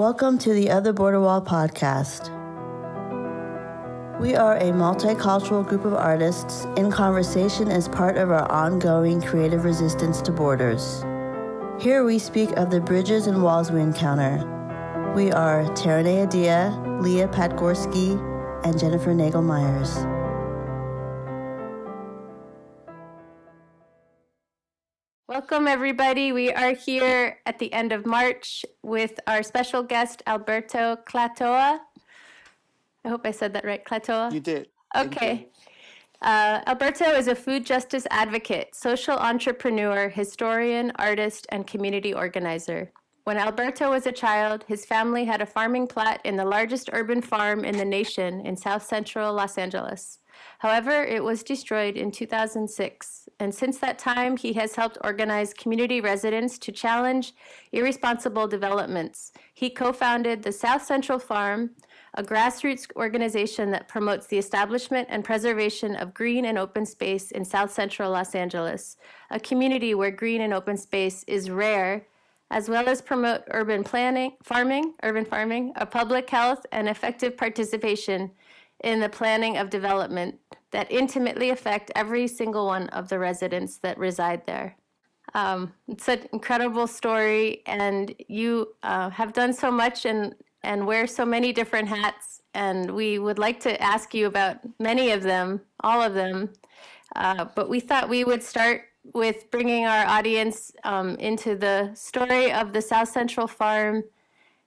Welcome to the Other Border Wall podcast. We are a multicultural group of artists in conversation as part of our ongoing creative resistance to borders. Here we speak of the bridges and walls we encounter. We are Taranea Dia, Leah Patgorski, and Jennifer Nagel Myers. Welcome, everybody. We are here at the end of March with our special guest, Alberto Tlatoa. I hope I said that right, Tlatoa. You did. Okay. Uh, Alberto is a food justice advocate, social entrepreneur, historian, artist, and community organizer. When Alberto was a child, his family had a farming plot in the largest urban farm in the nation in south central Los Angeles. However, it was destroyed in 2006, and since that time, he has helped organize community residents to challenge irresponsible developments. He co founded the South Central Farm, a grassroots organization that promotes the establishment and preservation of green and open space in South Central Los Angeles, a community where green and open space is rare, as well as promote urban planning, farming, urban farming, a public health, and effective participation in the planning of development that intimately affect every single one of the residents that reside there. Um, it's an incredible story, and you uh, have done so much and, and wear so many different hats. And we would like to ask you about many of them, all of them. Uh, but we thought we would start with bringing our audience um, into the story of the South Central Farm.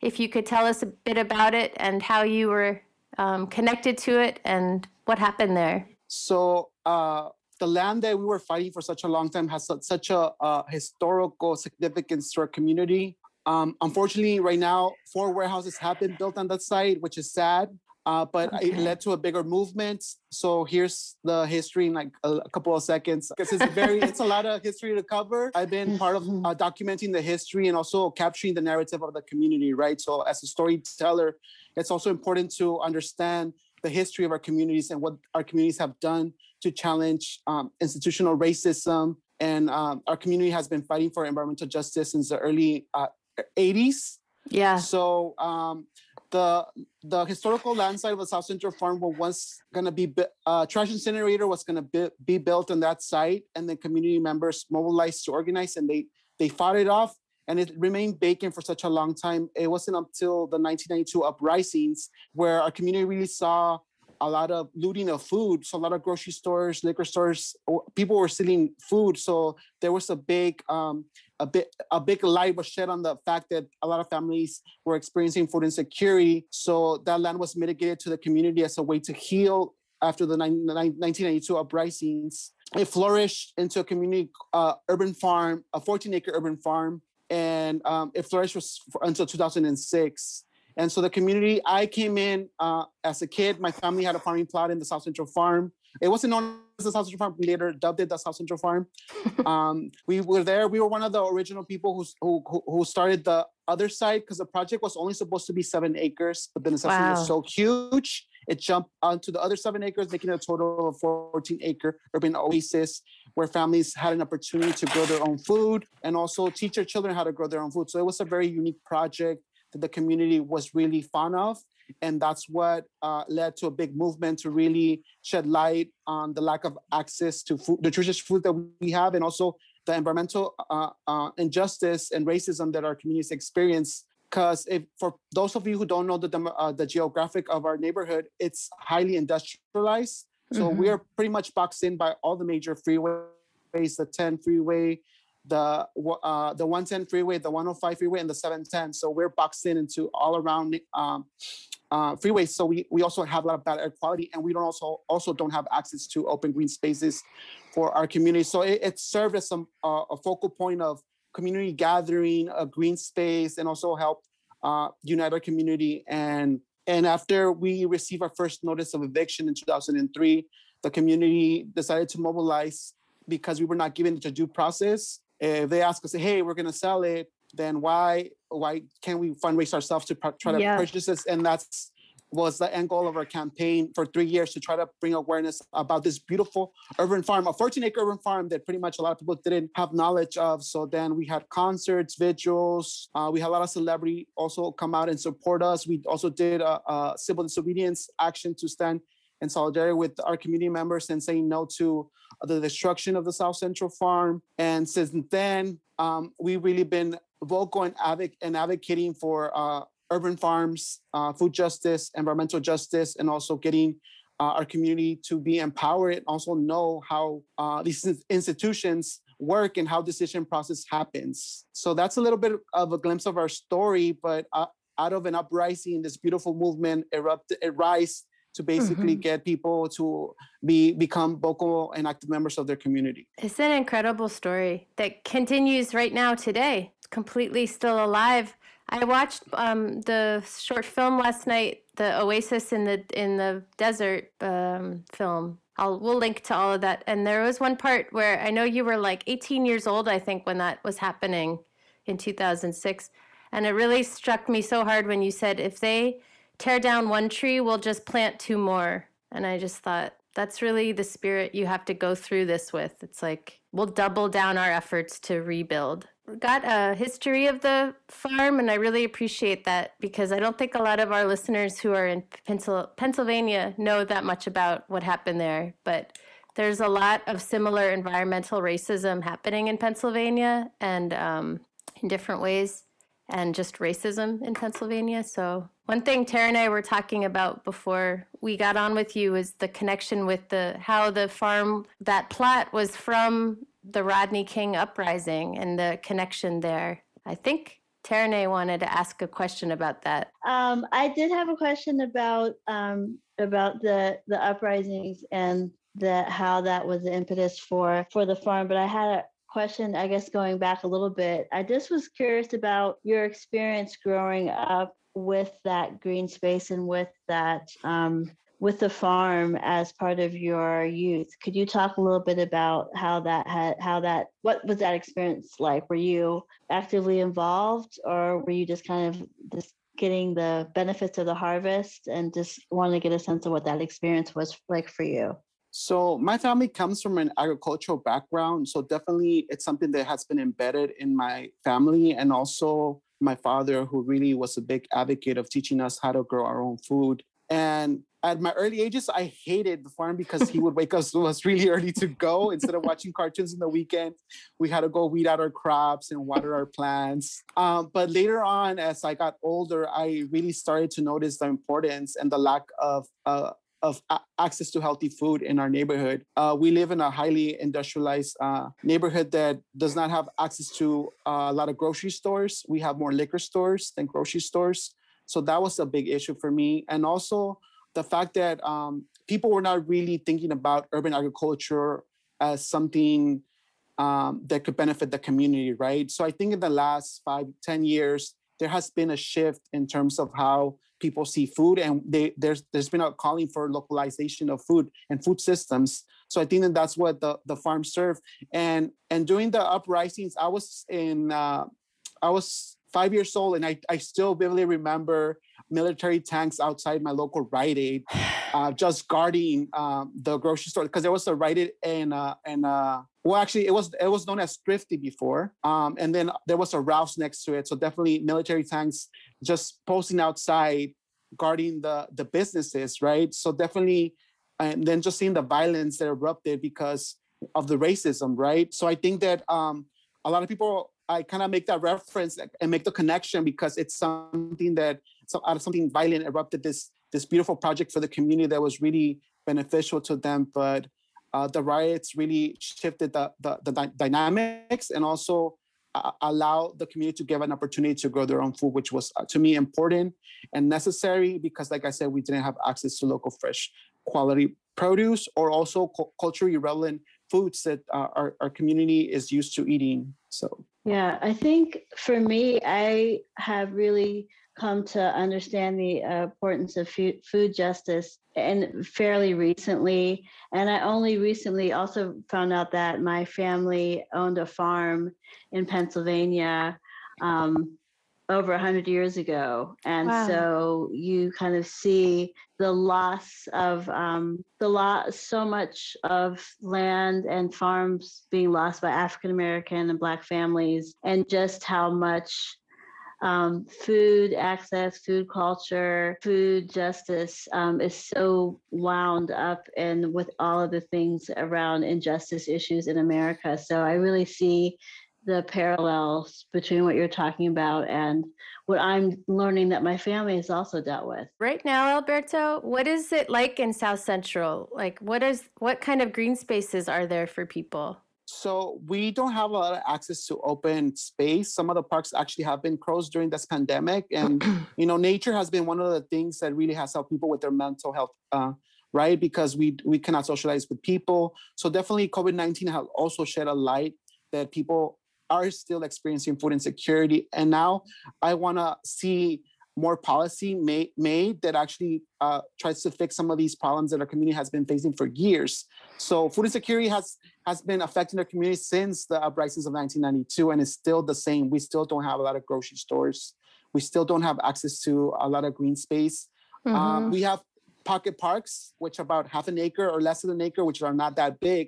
If you could tell us a bit about it and how you were um, connected to it and what happened there. So uh, the land that we were fighting for such a long time has such, a historical significance to our community. Um, unfortunately, right now, four warehouses have been built on that site, which is sad. Uh, but it led to a bigger movement. So here's the history in like a, a couple of seconds because it's very, it's a lot of history to cover. I've been part of uh, documenting the history and also capturing the narrative of the community, right? So as a storyteller, it's also important to understand the history of our communities and what our communities have done to challenge um, institutional racism. And um, our community has been fighting for environmental justice since the early uh, 80s. Yeah. So um, the the historical land site of the South Central Farm was once going to be uh, trash incinerator was going to be, be built on that site, and then community members mobilized to organize, and they they fought it off, and it remained vacant for such a long time. It wasn't until the 1992 uprisings where our community really saw a lot of looting of food. So a lot of grocery stores, liquor stores, people were stealing food. So there was a big um, a bit a big light was shed on the fact that a lot of families were experiencing food insecurity. So that land was mitigated to the community as a way to heal after the nine- nine- 1992 uprisings. It flourished into a community uh, urban farm, a 14 acre urban farm, and um, it flourished until 2006. And so the community, I came in uh, as a kid. My family had a farming plot in the South Central Farm. It wasn't known as the South Central Farm. We later dubbed it the South Central Farm. um, we were there. We were one of the original people who who, who- started the other side because the project was only supposed to be seven acres, but the necessity Wow. was so huge, it jumped onto the other seven acres, making it a total of 14 acre urban oasis where families had an opportunity to grow their own food and also teach their children how to grow their own food. So it was a very unique project that the community was really fond of. And that's what uh, led to a big movement to really shed light on the lack of access to food, nutritious food that we have, and also the environmental uh, uh, injustice and racism that our communities experience. Because if for those of you who don't know the uh, the geographic of our neighborhood, it's highly industrialized. So we are pretty much boxed in by all the major freeways, the 10 freeway, the uh, the 110 freeway, the 105 freeway, and the 710. So we're boxed in into all around um, uh, freeways. So we, we also have a lot of bad air quality, and we don't also also don't have access to open green spaces for our community. So it, it served as some uh, a focal point of community gathering, a green space, and also help uh, unite our community. And and after we received our first notice of eviction in 2003, the community decided to mobilize because we were not given the due process. If they ask us, hey, we're going to sell it, then why why can't we fundraise ourselves to try to Yeah. purchase this? And that's was the end goal of our campaign for three years to try to bring awareness about this beautiful urban farm, a 14 acre urban farm that pretty much a lot of people didn't have knowledge of. So then we had concerts, vigils. Uh, we had a lot of celebrity also come out and support us. We also did a, a civil disobedience action to stand in solidarity with our community members and saying no to the destruction of the South Central Farm. And since then, um, we've really been vocal and, advoc- and advocating for uh, urban farms, uh, food justice, environmental justice, and also getting uh, our community to be empowered and also know how uh, these institutions work and how decision process happens. So that's a little bit of a glimpse of our story, but uh, out of an uprising, this beautiful movement erupted, it rise to basically Mhm. get people to be become vocal and active members of their community. It's an incredible story that continues right now today, completely still alive. I watched um, the short film last night, the Oasis in the in the desert um, film. I'll we'll link to all of that. And there was one part where I know you were like 18 years old, I think, when that was happening in 2006, and it really struck me so hard when you said, "If they tear down one tree, we'll just plant two more." And I just thought that's really the spirit you have to go through this with. It's like we'll double down our efforts to rebuild. Got a history of the farm, and I really appreciate that because I don't think a lot of our listeners who are in Pennsylvania know that much about what happened there. But there's a lot of similar environmental racism happening in Pennsylvania and um, in different ways, and just racism in Pennsylvania. So, one thing Tara and I were talking about before we got on with you is the connection with the how the farm that plot was from the Rodney King uprising and the connection there. I think Terne wanted to ask a question about that. Um, I did have a question about um, about the the uprisings and the how that was the impetus for for the farm. But I had a question, I guess, going back a little bit. I just was curious about your experience growing up with that green space and with that um, with the farm as part of your youth. Could you talk a little bit about how that had how that what was that experience like? Were you actively involved or were you just kind of just getting the benefits of the harvest and just wanting to get a sense of what that experience was like for you? So my family comes from an agricultural background, so definitely it's something that has been embedded in my family and also my father who really was a big advocate of teaching us how to grow our own food. And at my early ages, I hated the farm because he would wake us us really early to go instead of watching cartoons in the weekend. We had to go weed out our crops and water our plants. Um, but later on, as I got older, I really started to notice the importance and the lack of uh, of access to healthy food in our neighborhood. Uh, we live in a highly industrialized uh, neighborhood that does not have access to uh, a lot of grocery stores. We have more liquor stores than grocery stores. So that was a big issue for me. And also the fact that um, people were not really thinking about urban agriculture as something um, that could benefit the community, right? So I think in the last five, ten years, there has been a shift in terms of how people see food and they, there's there's been a calling for localization of food and food systems. So i think that that's what the, the farm served and and during the uprisings i was in uh, i was five years old and I, I still vividly remember military tanks outside my local Rite Aid, uh, just guarding um, the grocery store because there was a Rite Aid and uh, and uh, well, actually, it was it was known as Thrifty before, um, and then there was a Rouse next to it. So definitely military tanks just posting outside, guarding the the businesses, right? So definitely, and then just seeing the violence that erupted because of the racism, right? So I think that um, a lot of people I kind of make that reference and make the connection because it's something that so out of something violent erupted this this beautiful project for the community that was really beneficial to them. But uh, the riots really shifted the the, the dy- dynamics and also uh, allow the community to give an opportunity to grow their own food, which was uh, to me important and necessary because, like I said, we didn't have access to local fresh quality produce or also cu- culturally relevant foods that uh, our, our community is used to eating. So Yeah, I think for me, I have really come to understand the uh, importance of food, food justice and fairly recently. And I only recently also found out that my family owned a farm in Pennsylvania. Um, over 100 years ago. And Wow. so you kind of see the loss of um, the loss, so much of land and farms being lost by African American and Black families, and just how much um, food access, food culture, food justice um, is so wound up and with all of the things around injustice issues in America. So I really see the parallels between what you're talking about and what I'm learning that my family has also dealt with. Right now, Alberto, what is it like in South Central? Like, what is what kind of green spaces are there for people? So we don't have a lot of access to open space. Some of the parks actually have been closed during this pandemic, and you know, nature has been one of the things that really has helped people with their mental health. Uh, right, because we we cannot socialize with people. So definitely, COVID nineteen has also shed a light that people are still experiencing food insecurity, and now I want to see more policy made, made that actually uh, tries to fix some of these problems that our community has been facing for years. So food insecurity has has been affecting our community since the uprisings of 1992, and it's still the same. We still don't have a lot of grocery stores. We still don't have access to a lot of green space. Um, Mhm. we have pocket parks, which are about half an acre or less than an acre, which are not that big.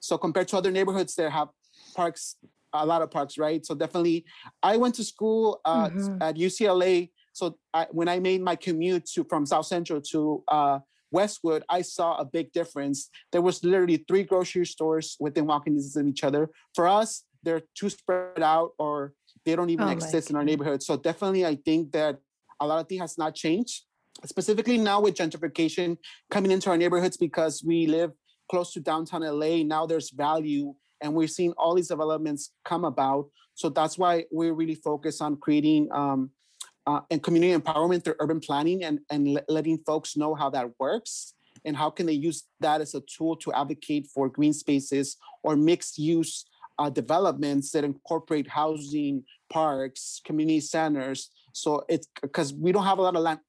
So compared to other neighborhoods that have parks, a lot of parks, right? So definitely, I went to school uh, Mhm. at UCLA. So I, when I made my commute to from South Central to uh, Westwood, I saw a big difference. There was literally three grocery stores within walking distance of each other. For us, they're too spread out or they don't even Oh exist in our neighborhood. So definitely, I think that a lot of things has not changed, specifically now with gentrification coming into our neighborhoods because we live close to downtown LA. Now there's value, and we're seeing all these developments come about. So that's why we're really focused on creating um, uh, and community empowerment through urban planning and and le- letting folks know how that works and how can they use that as a tool to advocate for green spaces or mixed use uh, developments that incorporate housing, parks, community centers. So it's because we don't have a lot of land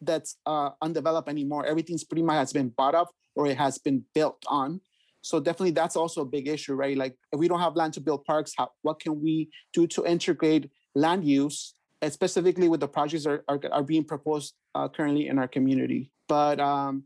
that's uh, undeveloped anymore. Everything's pretty much has been bought up or it has been built on. So definitely that's also a big issue, right? Like if we don't have land to build parks, how, what can we do to integrate land use, specifically with the projects that are, are, are being proposed uh, currently in our community? But um,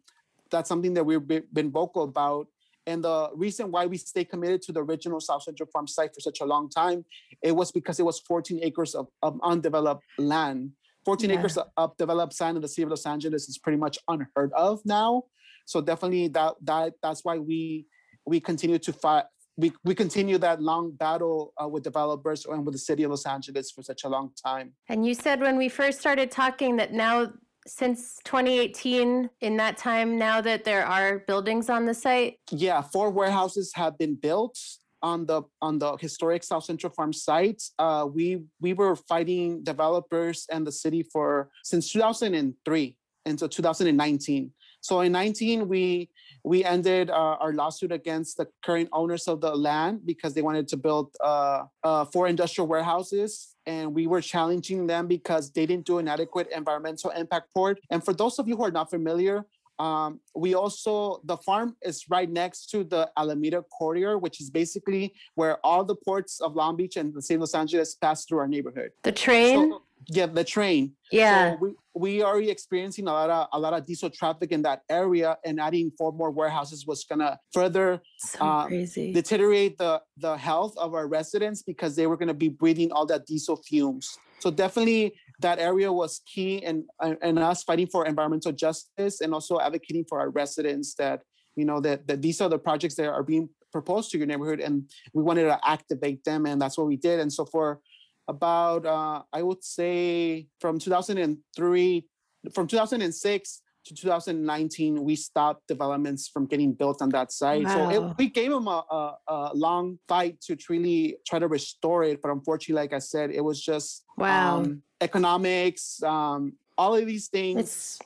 that's something that we've been vocal about. And the reason why we stay committed to the original South Central Farm site for such a long time, it was because it was 14 acres of, of undeveloped land. 14 Yeah. acres of- of developed land in the city of Los Angeles is pretty much unheard of now. So definitely that that that's why we we continue to fight. We, we continue that long battle uh, with developers and with the city of Los Angeles for such a long time. And you said when we first started talking that now, since 2018, in that time, now that there are buildings on the site. Yeah, four warehouses have been built on the on the historic South Central Farm site. Uh, we we were fighting developers and the city for since 2003 until 2019. So in 19, we we ended uh, our lawsuit against the current owners of the land because they wanted to build uh, uh, four industrial warehouses, and we were challenging them because they didn't do an adequate environmental impact report. And for those of you who are not familiar, um, we also the farm is right next to the Alameda corridor, which is basically where all the ports of Long Beach and the city of Los Angeles pass through our neighborhood. The train? So, yeah, the train. yeah. So we we are experiencing a lot of a lot of diesel traffic in that area, and adding four more warehouses was gonna further so uh, deteriorate the the health of our residents because they were going to be breathing all that diesel fumes. So definitely that area was key in and us fighting for environmental justice and also advocating for our residents that you know that, that these are the projects that are being proposed to your neighborhood and we wanted to activate them and that's what we did. And so for about uh, I would say from 2003 from 2006 to 2019 we stopped developments from getting built on that site so it, we gave them a, a, a long fight to really try to restore it but unfortunately like i said it was just Wow. um, economics um, all of these things it's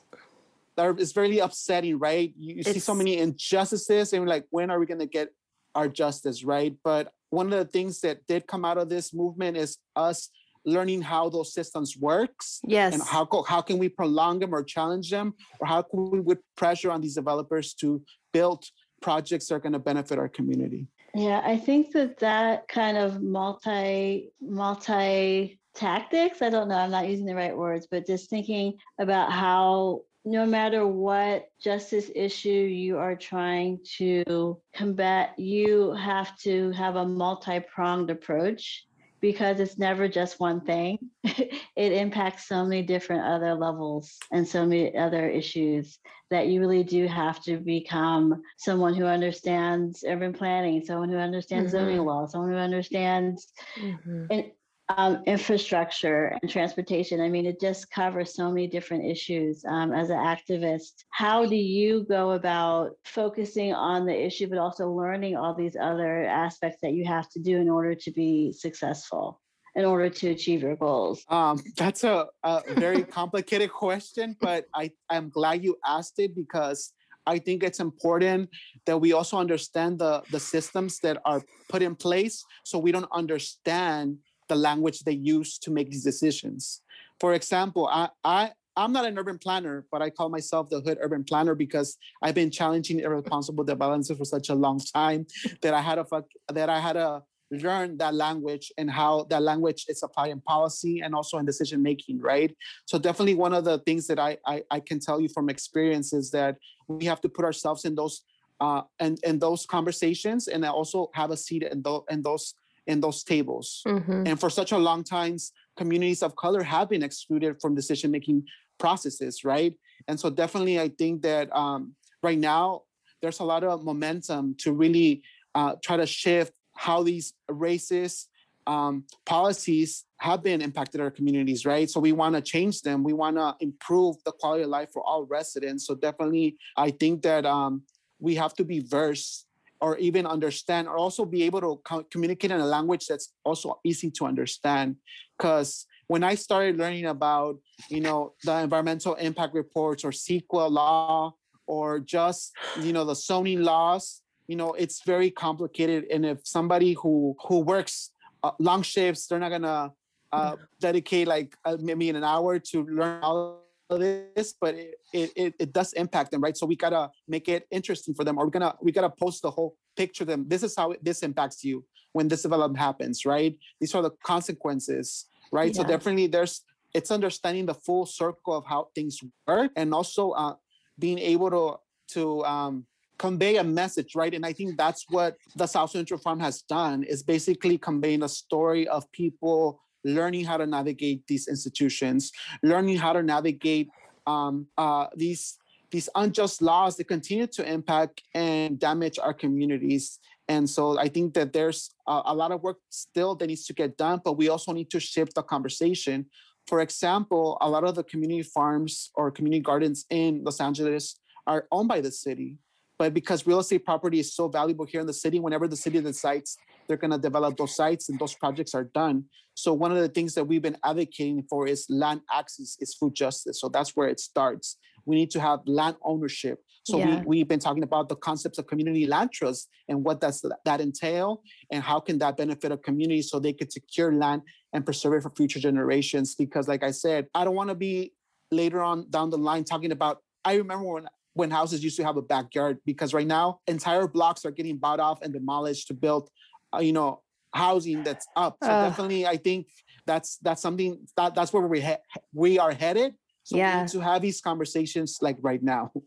that are, it's very upsetting, right? You, you see so many injustices, and you're like, when are we going to get our justice, right? But one of the things that did come out of this movement is us learning how those systems works yes. and how how can we prolong them or challenge them, or how can we put pressure on these developers to build projects that are going to benefit our community. Yeah, I think that that kind of multi multi tactics. I don't know, I'm not using the right words, but just thinking about how no matter what justice issue you are trying to combat, you have to have a multi pronged approach because it's never just one thing. it impacts so many different other levels and so many other issues that you really do have to become someone who understands urban planning, someone who understands mm-hmm. zoning law, someone who understands mm-hmm. and um, infrastructure and transportation. I mean, it just covers so many different issues. Um, as an activist, how do you go about focusing on the issue, but also learning all these other aspects that you have to do in order to be successful? in order to achieve your goals? Um, that's a, a very complicated question, but I, I'm glad you asked it because I think it's important that we also understand the, the systems that are put in place so we don't understand the language they use to make these decisions. For example, I, I I'm not an urban planner, but I call myself the hood urban planner because I've been challenging irresponsible development for such a long time that I had to that I had to learn that language and how that language is applied in policy and also in decision making, right? So definitely one of the things that I I, I can tell you from experience is that we have to put ourselves in those uh, and in those conversations and also have a seat in, those in those in those tables. Mm-hmm. And for such a long time, communities of color have been excluded from decision making processes, right? And so definitely, I think that um, right now there's a lot of momentum to really uh, try to shift how these racist um, policies have been impacted our communities, right? So we want to change them. We want to improve the quality of life for all residents. So definitely, I think that um, we have to be versed or even understand or also be able to co- communicate in a language that's also easy to understand. Because when i started learning about you know the environmental impact reports or CEQA law or just you know the zoning laws you know it's very complicated. And if somebody who who works uh, long shifts they're not gonna uh, dedicate like uh, maybe an hour to learn all this, but it, it, it does impact them, right? So we gotta make it interesting for them, or we're gonna we gotta post the whole picture. Them. This is how this impacts you when this development happens, right? These are the consequences, right? Yes. So definitely, there's it's understanding the full circle of how things work, and also uh, being able to to um, convey a message, right? And I think that's what the South Central Farm has done is basically conveying a story of people learning how to navigate these institutions, learning how to navigate um, uh, these these unjust laws that continue to impact and damage our communities. And so I think that there's a, a lot of work still that needs to get done, but we also need to shift the conversation. For example, a lot of the community farms or community gardens in Los Angeles are owned by the city. But because real estate property is so valuable here in the city, whenever the city decides they're going to develop those sites and those projects are done. So one of the things that we've been advocating for is land access is food justice. So that's where it starts. We need to have land ownership. So yeah. we, we've been talking about the concepts of community land trust and what does that entail and how can that benefit a community so they could secure land and preserve it for future generations. Because like I said, I don't want to be later on down the line talking about, I remember when when houses used to have a backyard because right now entire blocks are getting bought off and demolished to build uh, you know housing that's up. So uh, definitely i think that's that's something that that's where we ha- we are headed. So yeah. we need to have these conversations like right now.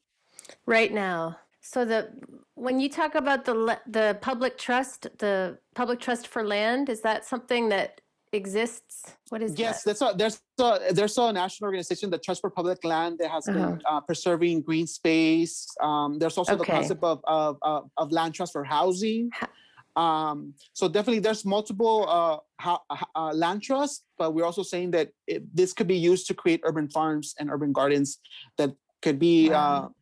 Right now. So the when you talk about the the public trust the public trust for land is that something that exists what is yes that? that's a there's a there's a national organization the trust for public land that has uh-huh. been uh, preserving green space um, there's also okay. the concept of, of, of, of land trust for housing um, so definitely there's multiple uh, ha- uh, land trusts, but we're also saying that it, this could be used to create urban farms and urban gardens that could be wow.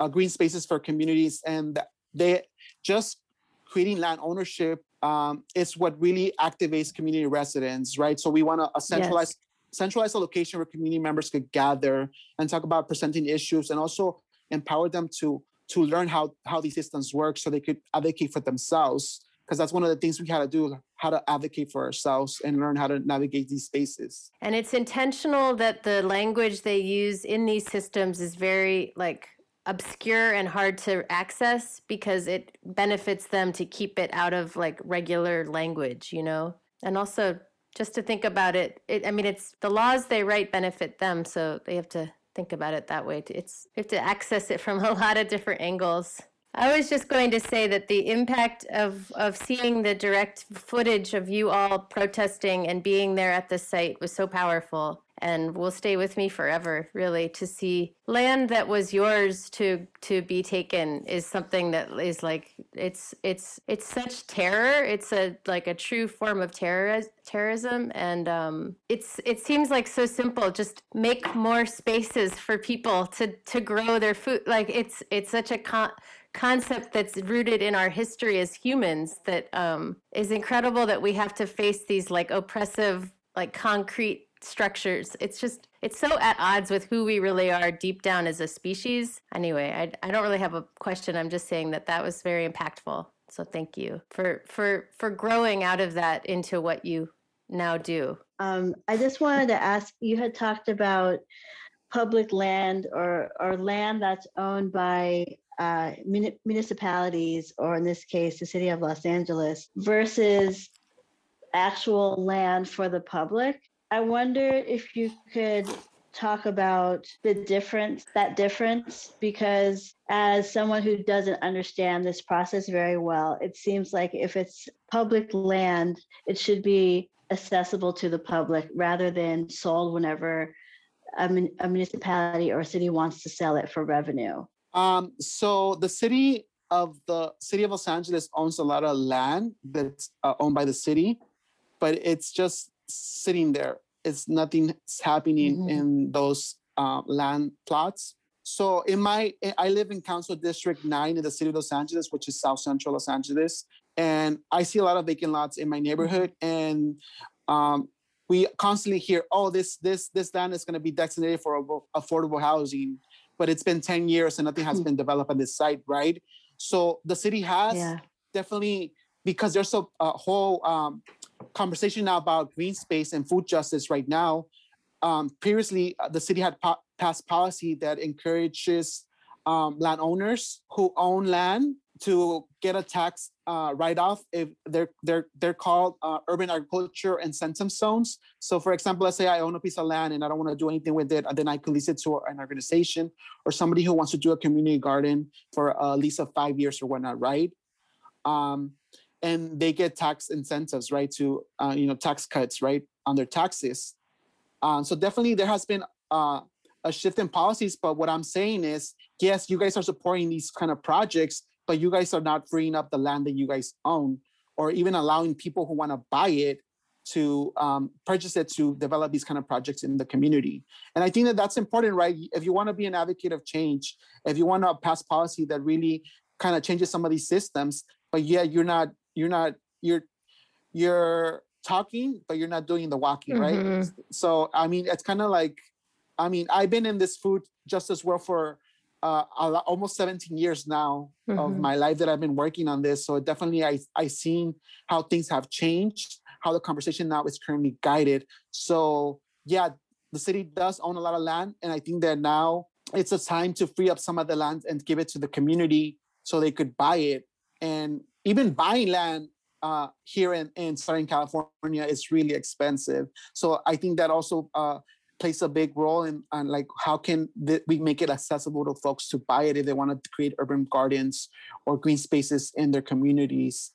uh, uh green spaces for communities. And they just creating land ownership um, is what really activates community residents, right? So we want to centralize yes. centralize a location where community members could gather and talk about presenting issues and also empower them to to learn how how these systems work so they could advocate for themselves because that's one of the things we had to do how to advocate for ourselves and learn how to navigate these spaces and it's intentional that the language they use in these systems is very like obscure and hard to access because it benefits them to keep it out of like regular language you know? And also just to think about it, it i mean it's the laws they write benefit them so they have to think about it that way. It's you have to access it from a lot of different angles. I was just going to say that the impact of of seeing the direct footage of you all protesting and being there at the site was so powerful and will stay with me forever really to see land that was yours to to be taken is something that is like it's it's it's such terror. It's a like a true form of terror terrorism and um it's it seems like so simple. Just make more spaces for people to to grow their food like it's it's such a con- concept that's rooted in our history as humans that um, is incredible that we have to face these like oppressive like concrete structures. It's just it's so at odds with who we really are deep down as a species. Anyway, I I don't really have a question. I'm just saying that that was very impactful. So thank you for for for growing out of that into what you now do. Um, I just wanted to ask. You had talked about public land or or land that's owned by uh, municipalities, or in this case, the city of Los Angeles, versus actual land for the public. I wonder if you could talk about the difference, that difference, because as someone who doesn't understand this process very well, it seems like if it's public land, it should be accessible to the public rather than sold whenever a, a municipality or a city wants to sell it for revenue. Um, so the city of the city of Los Angeles owns a lot of land that's uh, owned by the city, but it's just sitting there. It's nothing happening mm-hmm. in those uh, land plots. So in my, I live in Council District Nine in the city of Los Angeles, which is South Central Los Angeles, and I see a lot of vacant lots in my neighborhood, and um, we constantly hear, "Oh, this this this land is going to be designated for affordable housing," but it's been ten years and nothing has hmm. been developed on this site, right? So the city has yeah. definitely because there's a, a whole um, conversation now about green space and food justice right now. Um, previously, uh, the city had po- passed policy that encourages um, landowners who own land to get a tax uh, write-off if they're they're they're called uh, urban agriculture incentive zones. So, for example, let's say I own a piece of land and I don't want to do anything with it, and then I could lease it to an organization or somebody who wants to do a community garden for a lease of five years or whatnot, right? Um, and they get tax incentives, right? To uh, you know tax cuts, right, on their taxes. Um, so definitely there has been uh, a shift in policies. But what I'm saying is, yes, you guys are supporting these kind of projects, but you guys are not freeing up the land that you guys own, or even allowing people who want to buy it to um, purchase it to develop these kind of projects in the community. And I think that that's important, right? If you want to be an advocate of change, if you want to pass policy that really kind of changes some of these systems, but yeah, you're not you're not you're you're talking but you're not doing the walking mm-hmm. right so i mean it's kind of like i mean i've been in this food justice world for uh, almost 17 years now mm-hmm. of my life that I've been working on this. So definitely, I I seen how things have changed, how the conversation now is currently guided. So yeah, the city does own a lot of land, and I think that now it's a time to free up some of the land and give it to the community so they could buy it. And even buying land uh, here in, in Southern California is really expensive. So I think that also uh, plays a big role in, in like how can th- we make it accessible to folks to buy it if they want to create urban gardens or green spaces in their communities.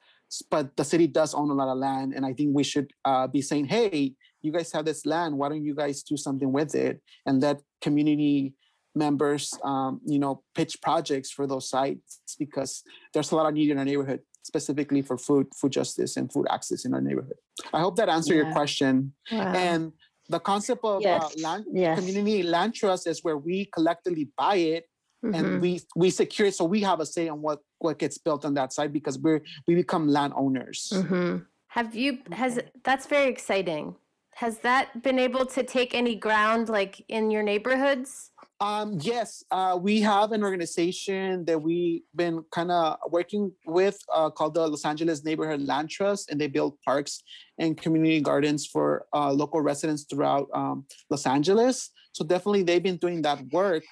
But the city does own a lot of land, and I think we should uh, be saying, "Hey, you guys have this land. Why don't you guys do something with it?" And let community members, um, you know, pitch projects for those sites because there's a lot of need in our neighborhood specifically for food, food justice, and food access in our neighborhood. I hope that answered yeah. your question. Wow. And the concept of uh, yes. uh, land, yes. community land trust is where we collectively buy it mm-hmm. and we we secure it, so we have a say on what what gets built on that site because we're we become landowners. Mm-hmm. Have you has that's very exciting. Has that been able to take any ground like in your neighborhoods? Um, yes, uh, we have an organization that we've been kind of working with uh, called the Los Angeles Neighborhood Land Trust, and they build parks and community gardens for uh, local residents throughout um, Los Angeles. So definitely, they've been doing that work.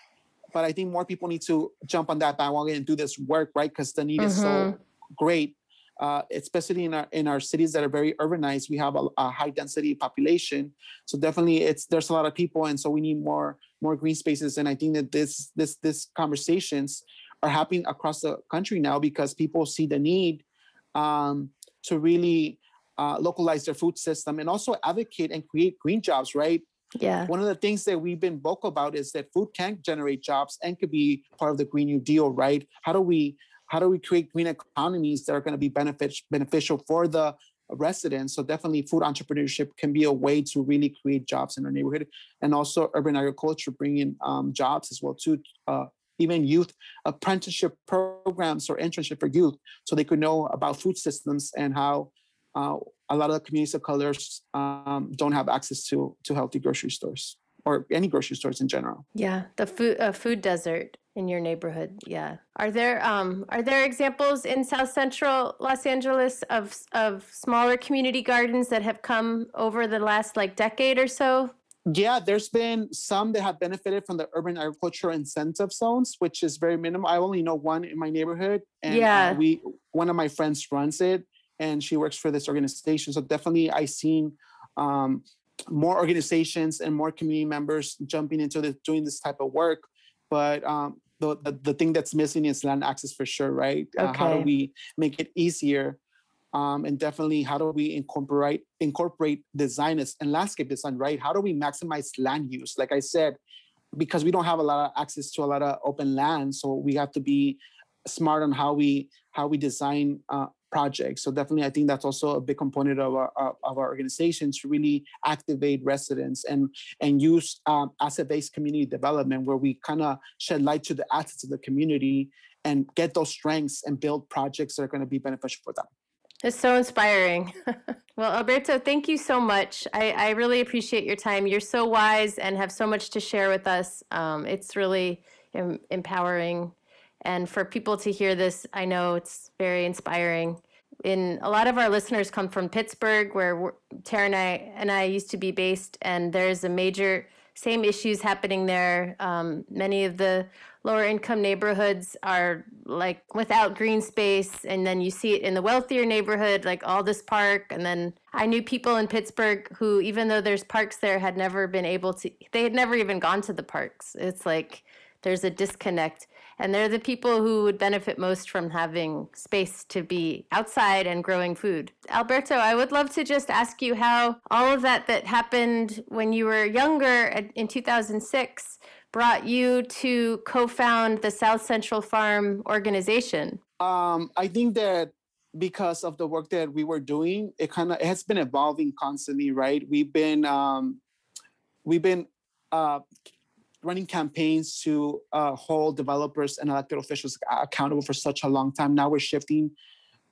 But I think more people need to jump on that bandwagon and do this work, right? Because the need mm-hmm. is so mm-hmm. great. Uh, especially in our in our cities that are very urbanized. We have a, a high density population, so definitely it's there's a lot of people, and so we need more more green spaces. And I think that this this this conversations are happening across the country now because people see the need um, to really uh, localize their food system and also advocate and create green jobs. Right. Yeah. One of the things that we've been vocal about is that food can generate jobs and could be part of the Green New Deal, right? How do we how do we create green economies that are going to be beneficial for the residents? So definitely food entrepreneurship can be a way to really create jobs in our neighborhood and also urban agriculture bringing um, jobs as well too. Uh, even youth apprenticeship programs or internship for youth so they could know about food systems and how uh, a lot of the communities of colors um, don't have access to to healthy grocery stores or any grocery stores in general. Yeah, the food uh, food desert in your neighborhood. Yeah. Are there um are there examples in South Central Los Angeles of of smaller community gardens that have come over the last like decade or so? Yeah, there's been some that have benefited from the urban agriculture incentive zones, which is very minimal. I only know one in my neighborhood, and Yeah. uh, we one of my friends runs it, and she works for this organization. So definitely, I've seen um, more organizations and more community members jumping into this, doing this type of work. But um, the, the the thing that's missing is land access for sure, right? Uh, how do we make it easier? Um, and definitely, how do we incorporate incorporate designers and landscape design, right? How do we maximize land use? Like I said, because we don't have a lot of access to a lot of open land, so we have to be smart on how we how we design uh, projects. So definitely, I think that's also a big component of our of our organization to really activate residents and and use um, asset-based community development, where we kind of shed light to the assets of the community and get those strengths and build projects that are going to be beneficial for them. It's so inspiring. well, Alberto, thank you so much. I, I really appreciate your time. You're so wise and have so much to share with us. Um, it's really em- empowering. And for people to hear this, I know it's very inspiring. In a lot of our listeners come from Pittsburgh, where Tara and I, and I used to be based, and there's a major same issues happening there. Um, many of the lower income neighborhoods are like without green space and then you see it in the wealthier neighborhood like aldous park and then i knew people in pittsburgh who even though there's parks there had never been able to they had never even gone to the parks it's like there's a disconnect and they're the people who would benefit most from having space to be outside and growing food alberto i would love to just ask you how all of that that happened when you were younger in 2006 brought you to co-found the South Central Farm organization. Um, I think that because of the work that we were doing, it kind of has been evolving constantly, right? We've been um, we've been uh, running campaigns to uh, hold developers and elected officials accountable for such a long time. Now we're shifting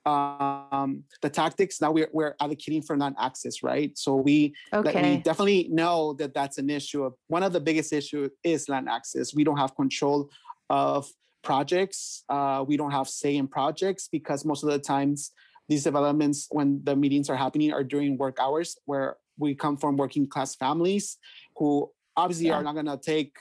um, the tactics. Now we're we're advocating for non-access, right? So we like, we definitely know that that's an issue. One of the biggest issue is land access. We don't have control of projects. Uh, we don't have say in projects because most of the times these developments, when the meetings are happening, are during work hours where we come from working class families who obviously Yeah. are not going to take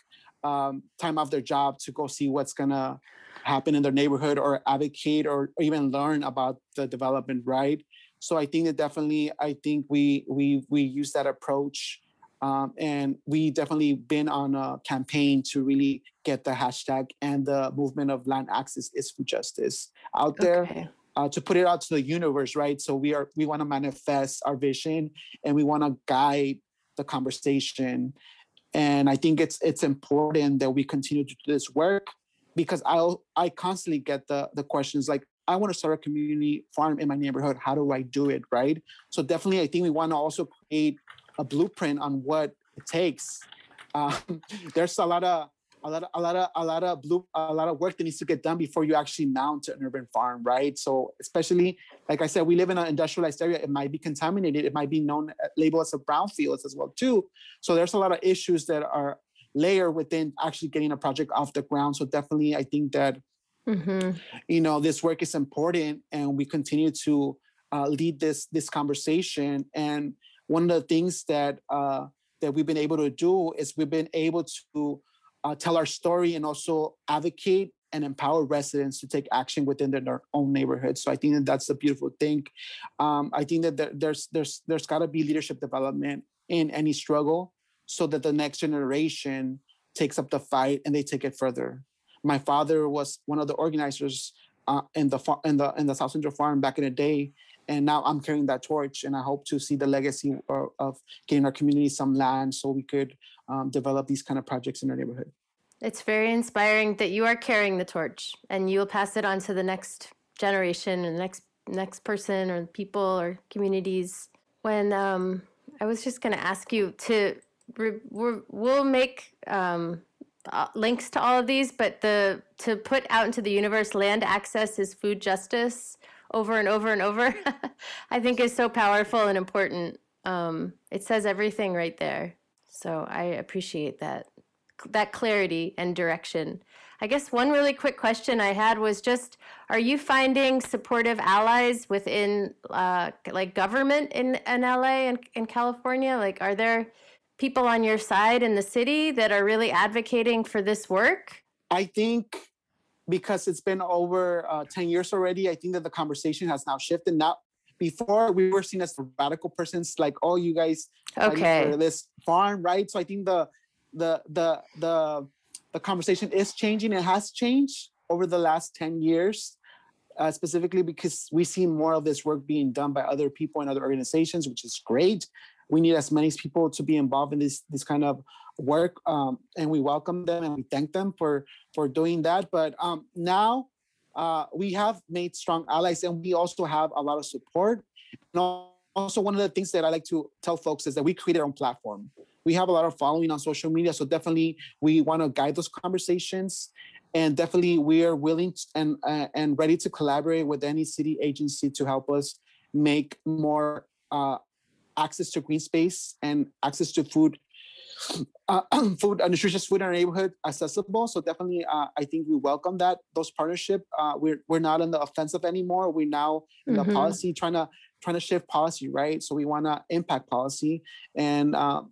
um, time off their job to go see what's going to happen in their neighborhood or advocate or, or even learn about the development right so i think that definitely i think we we we use that approach um, and we definitely been on a campaign to really get the hashtag and the movement of land access is for justice out there Okay. uh, to put it out to the universe, right? So we are we want to manifest our vision and we want to guide the conversation. And I think it's it's important that we continue to do this work because I I constantly get the the questions like I want to start a community farm in my neighborhood. How do I do it, right? So definitely, I think we want to also create a blueprint on what it takes. Um, there's a lot of a lot of a lot of a lot of blue a lot of work that needs to get done before you actually mount an urban farm, right? So especially like I said, we live in an industrialized area. It might be contaminated. It might be known uh, labeled as a brownfields as well too. So there's a lot of issues that are layered within actually getting a project off the ground. So definitely, I think that hmm you know this work is important and we continue to uh, lead this this conversation and one of the things that uh, that we've been able to do is we've been able to uh, tell our story and also advocate and empower residents to take action within their, own neighborhoods. So I think that that's a beautiful thing. Um, I think that there, there's there's there's got to be leadership development in any struggle, so that the next generation takes up the fight and they take it further. My father was one of the organizers uh, in the in the in the South Central Farm back in the day, and now I'm carrying that torch, and I hope to see the legacy of, of getting our community some land so we could um, develop these kind of projects in our neighborhood. It's very inspiring that you are carrying the torch and you will pass it on to the next generation and next next person or people or communities. When um, I was just going to ask you to, re- we'll make um, uh, links to all of these, but the to put out into the universe, land access is food justice over and over and over. I think is so powerful and important. Um, it says everything right there. So I appreciate that that clarity and direction. I guess one really quick question I had was just: Are you finding supportive allies within, uh, like government in, in LA and in California? Like, are there people on your side in the city that are really advocating for this work? I think because it's been over uh, 10 years already, I think that the conversation has now shifted. Now, before we were seen as radical persons, like, oh, you guys okay. for this farm, right? So I think the the the the the conversation is changing. It has changed over the last 10 years, uh, specifically because we see more of this work being done by other people and other organizations, which is great. We need as many people to be involved in this this kind of work, um, and we welcome them and we thank them for for doing that. But um, now uh, we have made strong allies, and we also have a lot of support. And also, one of the things that I like to tell folks is that we created our own platform we have a lot of following on social media. So definitely we want to guide those conversations. And definitely we are willing and uh, and ready to collaborate with any city agency to help us make more uh, access to green space and access to food uh, food, uh, nutritious food in our neighborhood accessible. So definitely, uh, I think we welcome that those partnership. Uh, we're we're not in the offensive anymore. We're now in mm-hmm. the policy trying to trying to shift policy, right? So we want to impact policy, and um,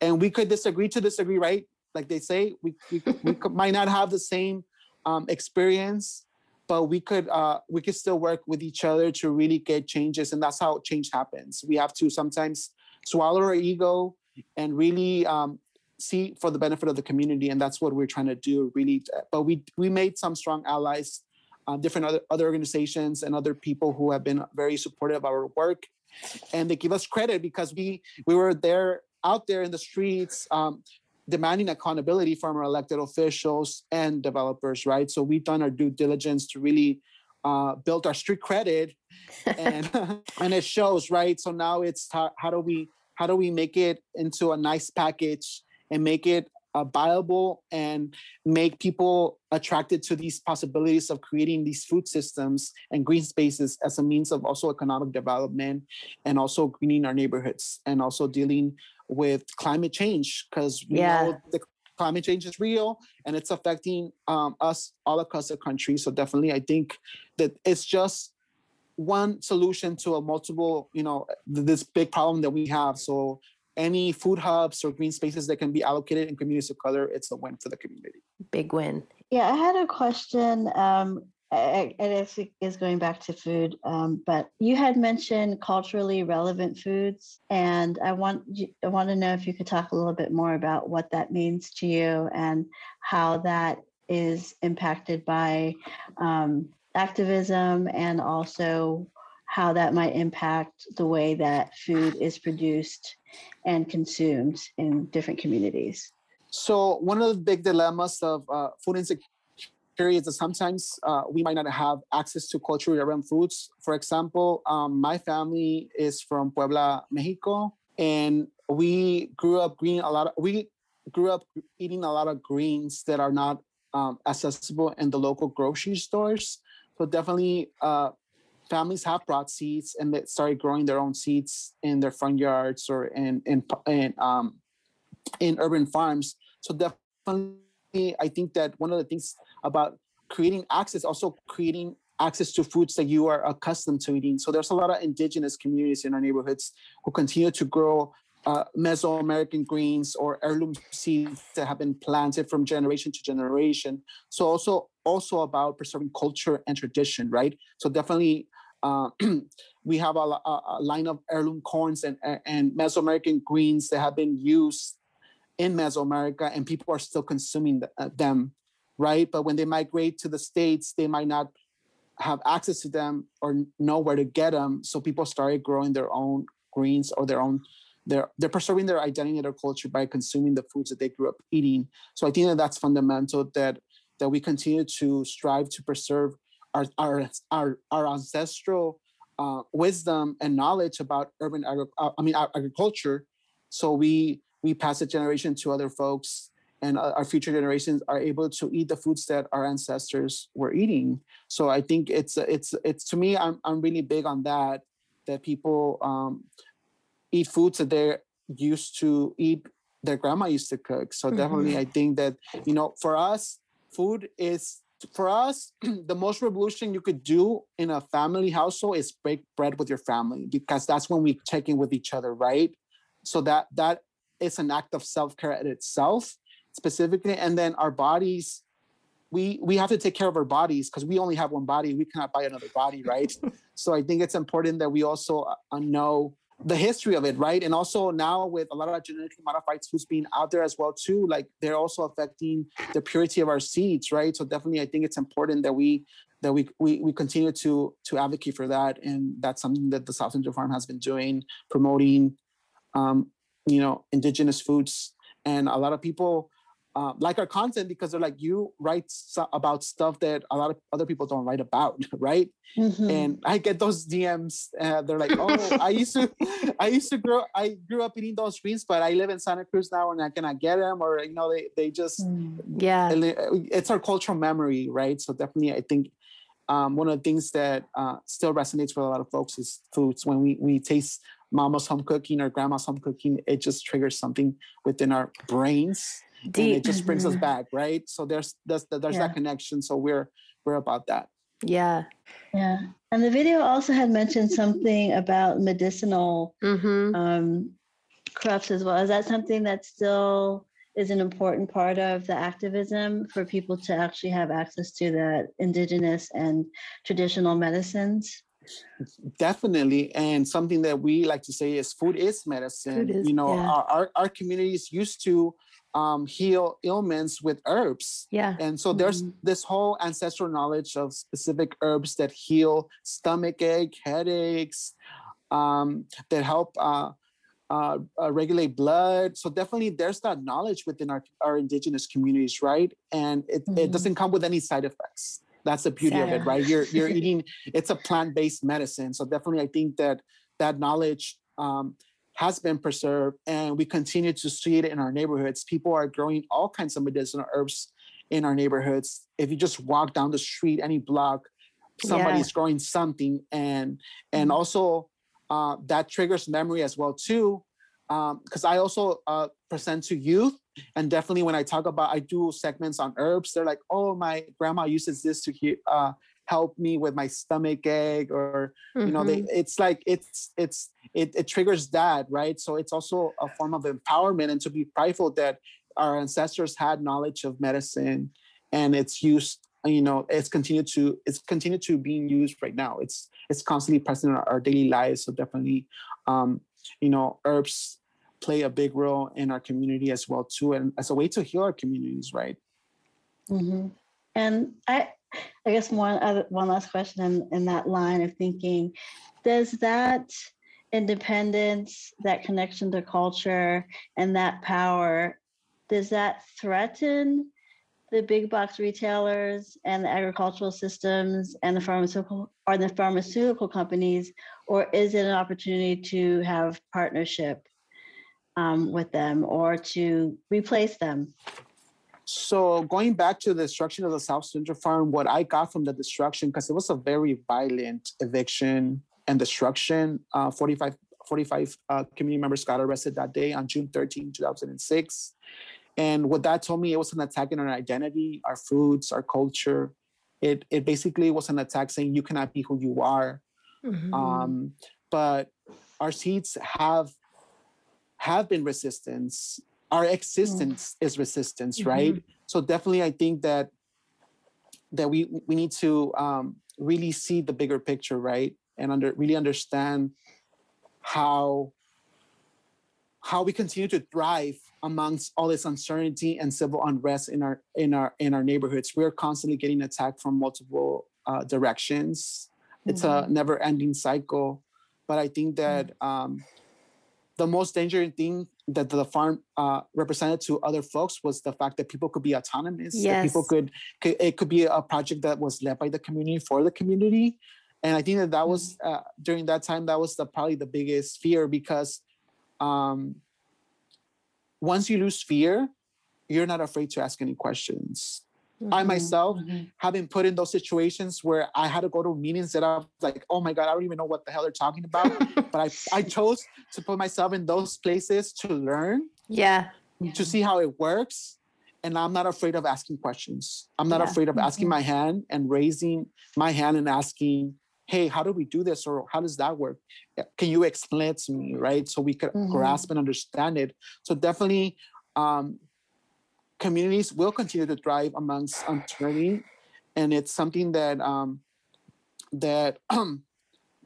and we could disagree to disagree, right? Like they say, we we, we could, might not have the same um, experience, but we could uh, we could still work with each other to really get changes, and that's how change happens. We have to sometimes swallow our ego and really um, see for the benefit of the community, and that's what we're trying to do. Really, but we we made some strong allies, uh, different other other organizations and other people who have been very supportive of our work, and they give us credit because we we were there out there in the streets um, demanding accountability from our elected officials and developers, right? So we've done our due diligence to really uh, build our street credit, and and it shows, right? So now it's how, how do we how do we make it into a nice package and make it uh, viable and make people attracted to these possibilities of creating these food systems and green spaces as a means of also economic development and also greening our neighborhoods and also dealing with climate change because we yeah. know the climate change is real and it's affecting um, us all across the country. So definitely, I think that it's just one solution to a multiple, you know, this big problem that we have. So any food hubs or green spaces that can be allocated in communities of color, it's a win for the community. Big win. Yeah, I had a question. Um, and it is going back to food, um, but you had mentioned culturally relevant foods, and I want you, I want to know if you could talk a little bit more about what that means to you and how that is impacted by um, activism and also how that might impact the way that food is produced and consumed in different communities. So one of the big dilemmas of uh, food insecurity is that sometimes uh, we might not have access to culturally relevant foods. For example, um, my family is from Puebla, Mexico, and we grew up green a lot. Of, we grew up eating a lot of greens that are not um, accessible in the local grocery stores. So definitely, uh, families have brought seeds and they started growing their own seeds in their front yards or in in in, um, in urban farms. So definitely I think that one of the things about creating access, also creating access to foods that you are accustomed to eating. So there's a lot of indigenous communities in our neighborhoods who continue to grow uh, Mesoamerican greens or heirloom seeds that have been planted from generation to generation. So also also about preserving culture and tradition, right? So definitely uh, we have a, a, line of heirloom corns and, and Mesoamerican greens that have been used in Mesoamerica and people are still consuming uh, them, right? But when they migrate to the States, they might not have access to them or know where to get them. So people started growing their own greens or their own they're they're preserving their identity and their culture by consuming the foods that they grew up eating. So I think that that's fundamental that that we continue to strive to preserve our our our, our ancestral uh, wisdom and knowledge about urban agri- uh, I mean agriculture. So we we pass the generation to other folks and our future generations are able to eat the foods that our ancestors were eating. So I think it's it's it's to me I'm I'm really big on that that people um, eat foods that they're used to eat their grandma used to cook. So mm-hmm. definitely I think that you know for us food is for us the most revolution you could do in a family household is break bread with your family because that's when we check in with each other right so that that is an act of self-care in itself specifically and then our bodies we we have to take care of our bodies because we only have one body we cannot buy another body right so i think it's important that we also uh, know the history of it, right? And also now with a lot of genetically modified foods being out there as well too, like they're also affecting the purity of our seeds, right? So definitely, I think it's important that we that we we, we continue to to advocate for that, and that's something that the South Central Farm has been doing, promoting, um, you know, indigenous foods, and a lot of people uh, like our content because they're like you write so- about stuff that a lot of other people don't write about right? Mm-hmm. and i get those dms uh, they're like oh i used to i used to grow i grew up eating those greens but i live in santa cruz now and i cannot get them or you know they, they just mm, yeah. it's our cultural memory right? So definitely i think um, one of the things that uh, still resonates with a lot of folks is foods. When we, we taste mama's home cooking or grandma's home cooking it just triggers something within our brains Deep. and it just brings us mm-hmm. back right so there's there's there's yeah. that connection so we're we're about that yeah yeah and the video also had mentioned something about medicinal mm-hmm. um, crops as well is that something that still is an important part of the activism for people to actually have access to the indigenous and traditional medicines definitely and something that we like to say is food is medicine food is, you know yeah. our, our, our communities used to um, heal ailments with herbs. Yeah. And so there's mm-hmm. this whole ancestral knowledge of specific herbs that heal stomach ache, headaches, um, that help uh, uh, uh, regulate blood. So definitely there's that knowledge within our, our indigenous communities, right? And it, mm-hmm. it doesn't come with any side effects. That's the beauty of it, right? You're you're eating. It's a plant-based medicine, so definitely I think that that knowledge um, has been preserved and we continue to see it in our neighborhoods. People are growing all kinds of medicinal herbs in our neighborhoods. If you just walk down the street, any block, somebody's yeah. growing something. And and mm-hmm. also uh, that triggers memory as well too. Because um, I also uh, present to youth, and definitely when I talk about, I do segments on herbs. They're like, "Oh, my grandma uses this to heal, uh, help me with my stomach ache or mm-hmm. you know they mm-hmm. it's like it's it's it, it triggers that right so it's also a form of empowerment and to be prideful that our ancestors had knowledge of medicine and it's used you know it's continued to it's continued to being used right now it's it's constantly present in our, our daily lives so definitely um you know herbs play a big role in our community as well too and as a way to heal our communities right mm-hmm. and i I guess one other, one last question in, in that line of thinking, does that independence, that connection to culture, and that power, does that threaten the big box retailers and the agricultural systems and the pharmaceutical or the pharmaceutical companies, or is it an opportunity to have partnership um, with them or to replace them? So going back to the destruction of the South Central Farm, what I got from the destruction, because it was a very violent eviction and destruction, uh, 45, 45 uh, community members got arrested that day on June 13, 2006. And what that told me, it was an attack on our identity, our foods, our culture. It, it basically was an attack saying you cannot be who you are. Mm-hmm. Um, but our seeds have have been resistance. Our existence is resistance, right? Mhm. So definitely, I think that that we we need to um, really see the bigger picture, right, and under really understand how how we continue to thrive amongst all this uncertainty and civil unrest in our in our in our neighborhoods. We're constantly getting attacked from multiple uh, directions. It's a never-ending cycle, but I think that um, the most dangerous thing that the farm uh, represented to other folks was the fact that people could be autonomous. that people could, could it could be a project that was led by the community for the community, and I think that that was uh, during that time that was the probably the biggest fear because um, once you lose fear, you're not afraid to ask any questions. I Mhm. myself have been put in those situations where I had to go to meetings that I was like, oh my God, I don't even know what the hell they're talking about. but I, I chose to put myself in those places to learn, Yeah. to see how it works. And I'm not afraid of asking questions. I'm not Yeah. afraid of asking my hand and raising my hand and asking, hey, how do we do this? Or how does that work? Can you explain it to me? Right. So we could Mhm. grasp and understand it. So definitely um, communities will continue to thrive amongst uncertainty. And it's something that um, that um,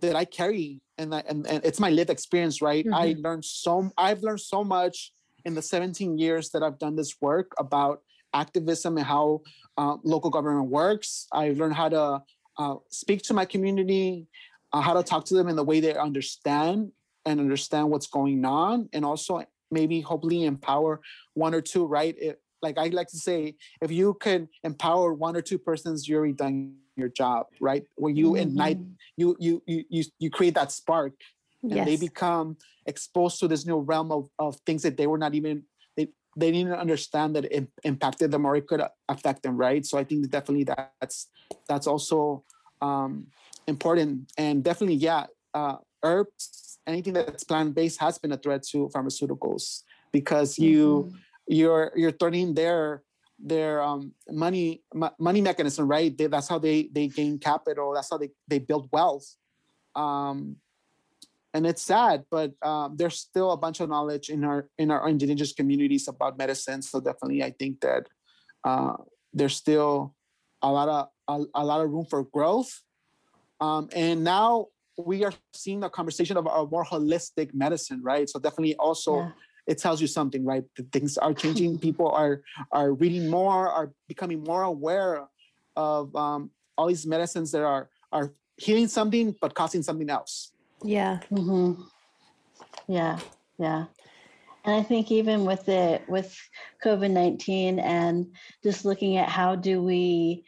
that I carry and, I, and and it's my lived experience, right? I learned so I've learned so much in the 17 years that I've done this work about activism and how uh, local government works. I've learned how to uh, speak to my community, uh, how to talk to them in the way they understand and understand what's going on, and also maybe hopefully empower one or two. Right? It, like I like to say, if you can empower one or two persons, you're already done your job. Right? When you ignite, you you you you you create that spark and they become exposed to this new realm of, of things that they were not even they they didn't understand that it impacted them or it could affect them right so i think definitely that's that's also um important and definitely yeah uh herbs anything that's plant-based has been a threat to pharmaceuticals because you you're you're turning their their um money mo- money mechanism right? They, that's how they they gain capital. That's how they they build wealth. Um and it's sad but um, there's still a bunch of knowledge in our in our indigenous communities about medicine. So definitely i think that uh, there's still a lot of a, a lot of room for growth. Um, and now we are seeing a conversation of a more holistic medicine right? So definitely also Yeah. It tells you something right? That things are changing. People are are reading more are becoming more aware of um, all these medicines that are are healing something but causing something else. Yeah. hmm Yeah, yeah. And I think even with it, with COVID 19 and just looking at how do we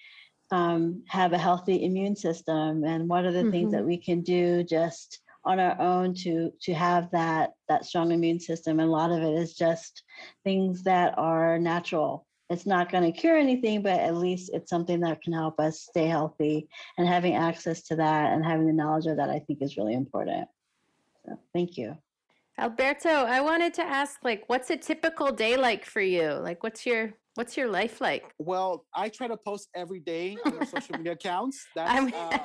um, have a healthy immune system and what are the things that we can do just on our own to to have that that strong immune system and a lot of it is just things that are natural it's not going to cure anything but at least it's something that can help us stay healthy and having access to that and having the knowledge of that i think is really important so thank you. Alberto, I wanted to ask like what's a typical day like for you? Like what's your what's your life like? Well, I try to post every day on our social media accounts. That's uh,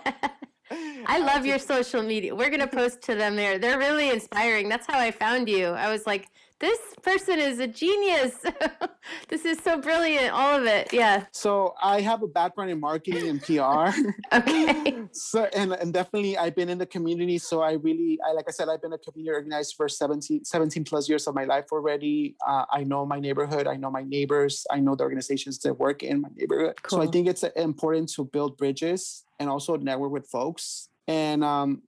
I love your social media. We're gonna post to them there. They're really inspiring. That's how I found you. I was like, this person is a genius. this is so brilliant. All of it. Yeah. So I have a background in marketing and PR. Okay. so and, and definitely I've been in the community. So I really, I like I said, I've been a community organizer for 17, 17 plus years of my life already. Uh, I know my neighborhood. I know my neighbors. I know the organizations that work in my neighborhood. Cool. So I think it's uh, important to build bridges and also network with folks. And um,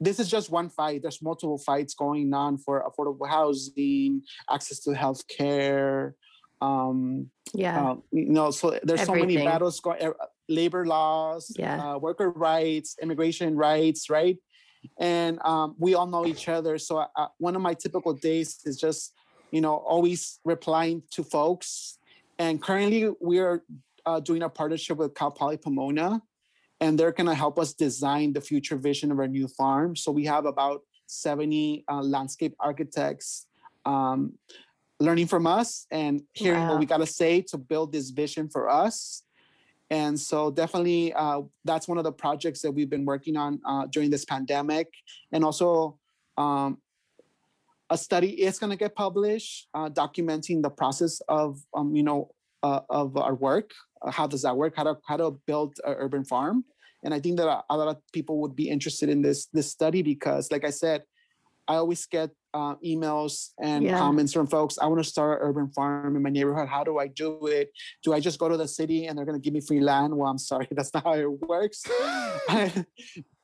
this is just one fight. There's multiple fights going on for affordable housing, access to health care. Um, Yeah. um, you know, so there's so many battles going, labor laws, Yeah. uh, worker rights, immigration rights, right? And um, we all know each other. So uh, one of my typical days is just, you know, always replying to folks. And currently, we are uh, doing a partnership with Cal Poly Pomona, and they're going to help us design the future vision of our new farm. So we have about 70 uh, landscape architects um, learning from us and hearing what we got to say to build this vision for us. And so, definitely, uh, that's one of the projects that we've been working on uh, during this pandemic. And also, um, a study is going to get published uh, documenting the process of um, you know uh, of our work uh, how does that work? How to how to build an urban farm? And i think that a, a lot of people would be interested in this this study because like i said i always get uh, emails and Yeah. comments from folks i want to start an urban farm in my neighborhood. How do i do it? Do i just go to the city and they're going to give me free land? Well i'm sorry that's not how it works.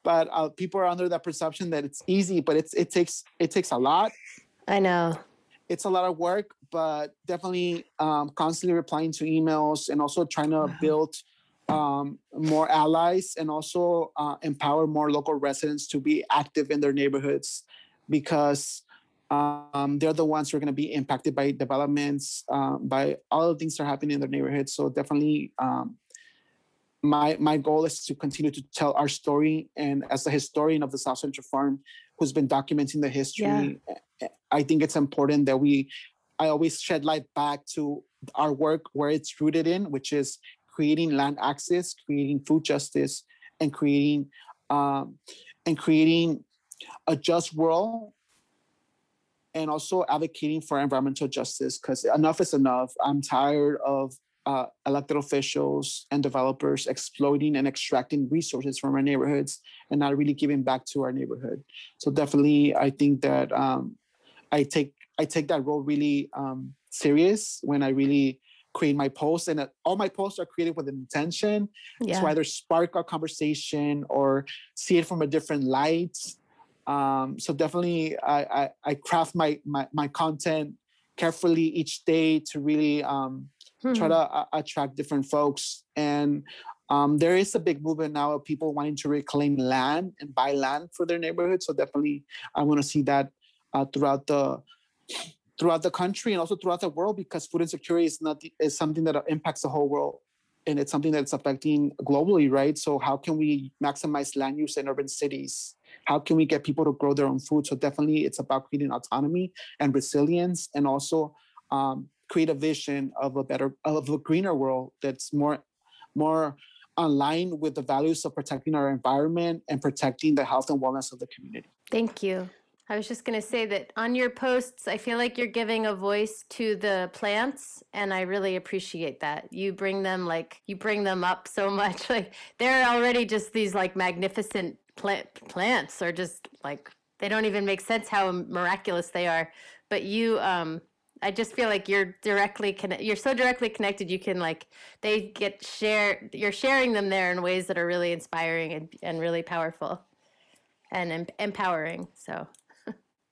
But uh, people are under that perception that it's easy but it's it takes it takes a lot. I know. it's a lot of work, but definitely um, constantly replying to emails and also trying to Wow. build um, more allies and also uh, empower more local residents to be active in their neighborhoods because um, they're the ones who are going to be impacted by developments, um, by all the things that are happening in their neighborhoods. So definitely, um, my my goal is to continue to tell our story. And as a historian of the South Central Farm, who's been documenting the history, I think it's important that we, I always shed light back to our work where it's rooted in, which is creating land access, creating food justice, and creating um, and creating a just world, and also advocating for environmental justice. Because enough is enough. I'm tired of uh, elected officials and developers exploiting and extracting resources from our neighborhoods and not really giving back to our neighborhood. So definitely, I think that um, I take I take that role really um, serious when I really create my posts, and uh, all my posts are created with intention Yeah. to either spark a conversation or see it from a different light. Um, so definitely, I, I I craft my my my content carefully each day to really um, try Hmm. to uh, attract different folks and um, there is a big movement now of people wanting to reclaim land and buy land for their neighborhood so definitely i want to see that uh, throughout the throughout the country and also throughout the world because food insecurity is not is something that impacts the whole world. And it's something that's affecting globally right? So how can we maximize land use in urban cities? How can we get people to grow their own food? So definitely it's about creating autonomy and resilience and also um, create a vision of a better of a greener world that's more more aligned with the values of protecting our environment and protecting the health and wellness of the community. Thank you. I was just going to say that on your posts, I feel like you're giving a voice to the plants, and I really appreciate that. You bring them like you bring them up so much. Like they're already just these like magnificent plant plants, or just like they don't even make sense how miraculous they are. But you, um, I just feel like you're directly connect. You're so directly connected. You can like they get share. You're sharing them there in ways that are really inspiring and and really powerful and em- empowering. So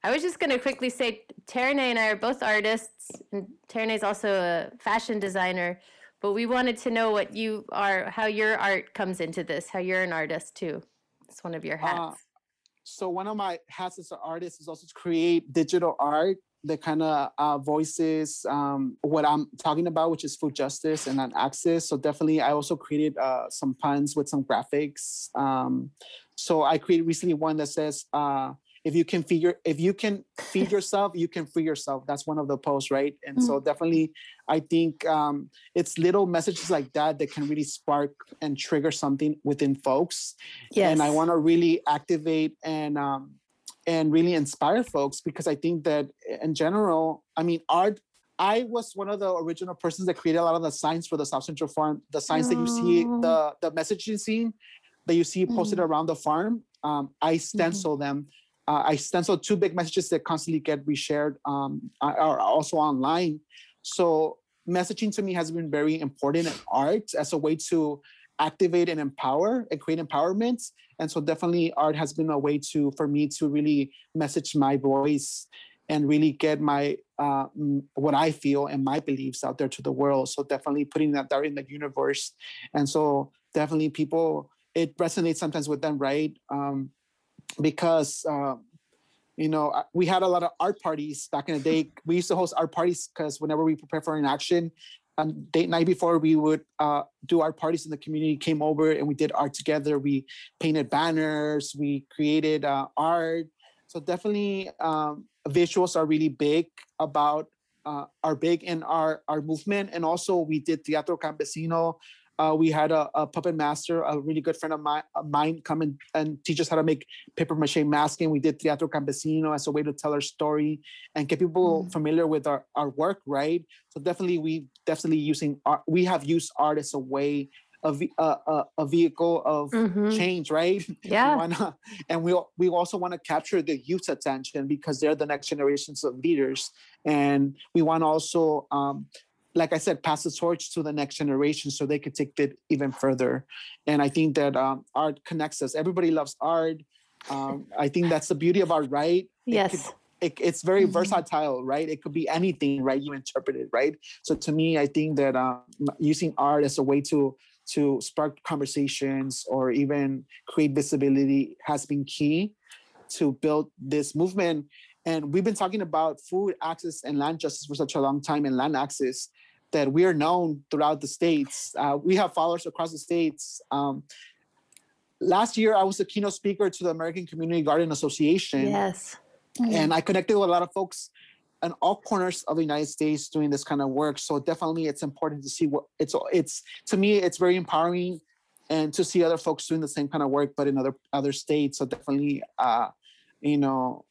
I was just going to quickly say Terne and I are both artists, and Terne is also a fashion designer. But we wanted to know what you are, how your art comes into this, how you're an artist too. It's one of your hats. Uh, so one of my hats as an artist is also to create digital art that kind of uh, voices um, what I'm talking about, which is food justice and access. So definitely, I also created uh, some puns with some graphics. Um, so I created recently one that says, uh, "If you can feed your, if you can feed yourself, you can free yourself." That's one of the posts, right? And so definitely, I think um, it's little messages like that that can really spark and trigger something within folks yes. and I want to really activate and um, and really inspire folks because I think that in general, I mean, art. I was one of the original persons that created a lot of the signs for the South Central Farm. The signs that you see, Oh. the the messaging scene that you see posted around the farm. Um, I stencil them. Uh, I stencil two big messages that constantly get reshared. Um, are also online. So messaging to me has been very important in art as a way to activate and empower and create empowerment and so definitely art has been a way to for me to really message my voice and really get my uh, what i feel and my beliefs out there to the world so definitely putting that there in the universe and so definitely people it resonates sometimes with them right um, because um, you know we had a lot of art parties back in the day. We used to host art parties because whenever we prepare for an action um, date night before we would uh, do art parties in the community came over and we did art together. We painted banners we created uh, art. So definitely um, visuals are really big about uh, are big in our our movement. And also we did teatro campesino Uh, we had a, a puppet master, a really good friend of mine, of mine come and, and teach us how to make paper mache masking. We did Teatro Campesino as a way to tell our story and get people Mm. familiar with our, our work, right? So definitely, we definitely using art. We have used art as a way, of a, a, a vehicle of Mhm. change, right? We Yeah. wanna, and we we also want to capture the youth's attention because they're the next generations of leaders, and we want to also, um, like I said, pass the torch to the next generation so they could take it even further. And I think that um, art connects us. Everybody loves art. Um, I think that's the beauty of art, right? It could- Yes. it, it's very Mhm. versatile, right? It could be anything, right? You interpret it, right? So to me, I think that um, using art as a way to to spark conversations or even create visibility has been key to build this movement. And we've been talking about food access and land justice for such a long time and land access that we are known throughout the states. Uh, we have followers across the states. Um, last year, I was a keynote speaker to the American Community Garden Association Yes. and I connected with a lot of folks in all corners of the United States doing this kind of work. So definitely, it's important to see what it's. It's to me, it's very empowering, and to see other folks doing the same kind of work, but in other other states. So definitely, uh, you know,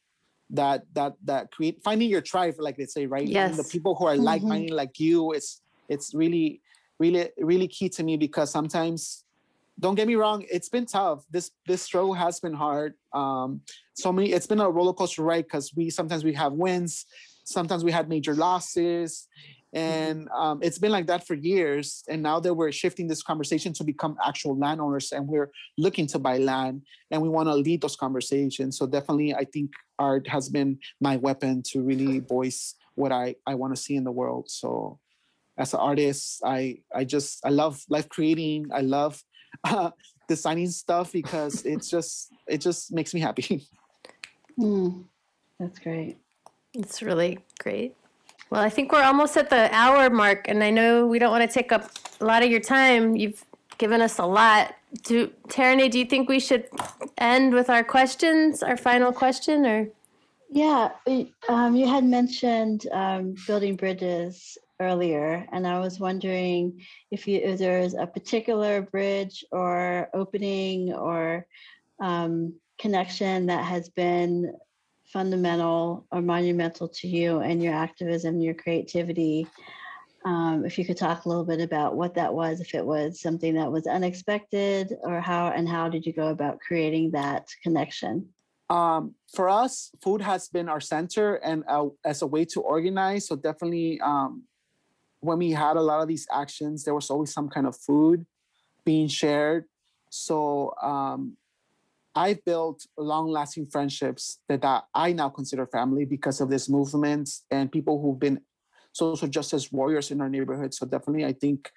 that that that create finding your tribe, like they say, right? Finding the people who are Mhm. like-minded like you. It's it's really really really key to me because sometimes don't get me wrong it's been tough this this struggle has been hard um so many it's been a roller coaster ride because we sometimes we have wins sometimes we had major losses and um, it's been like that for years and now that we're shifting this conversation to become actual landowners and we're looking to buy land and we want to lead those conversations. So definitely i think art has been my weapon to really voice what i i want to see in the world. So as an artist i i just i love life creating. I love uh, designing stuff because it's just it just makes me happy. Mm, that's great. It's really great. Well, I think we're almost at the hour mark, and I know we don't want to take up a lot of your time. You've given us a lot. Do Tarani, do you think we should end with our questions, our final question, or Yeah, um, you had mentioned um, building bridges earlier, and I was wondering if you if there's a particular bridge or opening or um, connection that has been fundamental or monumental to you and your activism, your creativity. Um, if you could talk a little bit about what that was, if it was something that was unexpected, or how and how did you go about creating that connection? um, for us, food has been our center and uh, as a way to organize. So definitely, um, when we had a lot of these actions, there was always some kind of food being shared. So um, I built long-lasting friendships that, that I now consider family because of this movement and people who've been social justice warriors in our neighborhood. So definitely, I think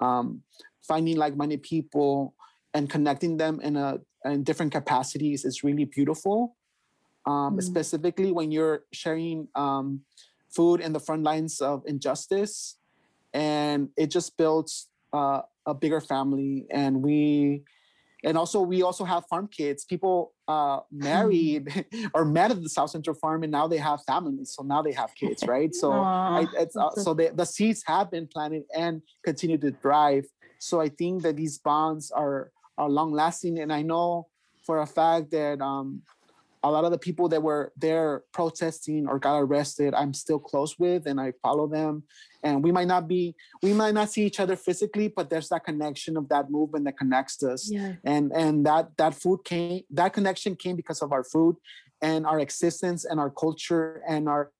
um, finding like-minded people and connecting them in a in different capacities is really beautiful. Um, Mm. Specifically, when you're sharing um, food in the front lines of injustice, and it just builds uh, a bigger family. And we, and also we also have farm kids. People uh, married or met at the South Central Farm, and now they have families. So now they have kids, right? So. I, it's, uh, so the, the seeds have been planted and continue to thrive. So I think that these bonds are are long lasting, and I know for a fact that um, a lot of the people that were there protesting or got arrested, I'm still close with, and I follow them. And we might not be, we might not see each other physically, but there's that connection of that movement that connects us. Yeah, and and that that food came that connection came because of our food and our existence and our culture and our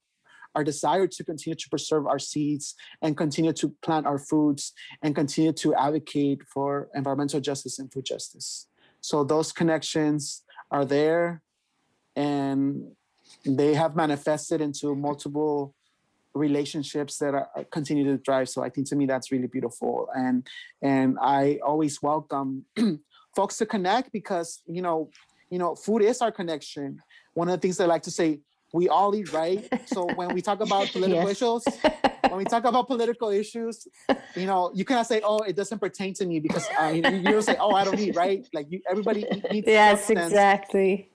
our desire to continue to preserve our seeds and continue to plant our foods and continue to advocate for environmental justice and food justice. So those connections are there and they have manifested into multiple relationships that are, are- continue to thrive. So i think to me that's really beautiful. And and i always welcome folks to connect because you know you know food is our connection. One of the things i like to say we all eat right? So when we talk about political Yes. issues when we talk about political issues you know you cannot say oh it doesn't pertain to me because uh, you, you don't say oh i don't eat right? Like you, everybody eat- needs yes, substance. exactly.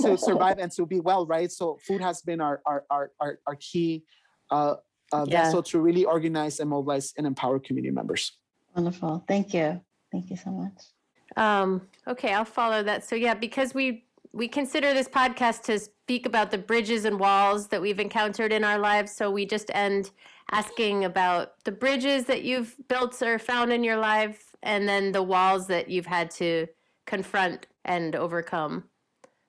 To survive and to be well right so food has been our our our, our, our key uh, uh, Yeah. vessel to really organize and mobilize and empower community members Wonderful. Thank you. Thank you so much. Um, okay, I'll follow that. So yeah, because we we consider this podcast to speak about the bridges and walls that we've encountered in our lives. So we just end asking about the bridges that you've built or found in your life, and then the walls that you've had to confront and overcome.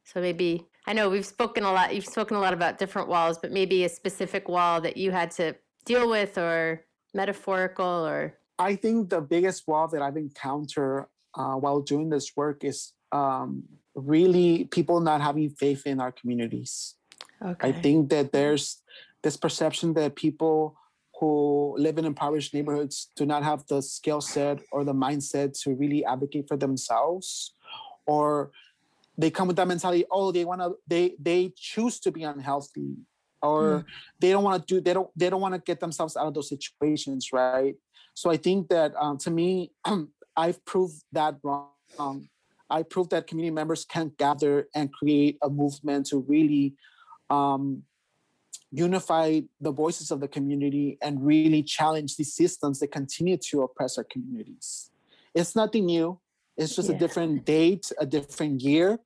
So maybe I know we've spoken a lot. You've spoken a lot about different walls, but maybe a specific wall that you had to deal with, or metaphorical, or I think the biggest wall that I've encountered uh, while doing this work is um, really people not having faith in our communities. okay. I think that there's this perception that people who live in impoverished neighborhoods do not have the skill set or the mindset to really advocate for themselves, or they come with that mentality. Oh, they want to. They they choose to be unhealthy, or they don't want to do. They don't. They don't want to get themselves out of those situations, right? So I think that um, to me, I've proved that wrong. I proved that community members can gather and create a movement to really um, unify the voices of the community and really challenge these systems that continue to oppress our communities. It's nothing new. It's just a different date, a different year.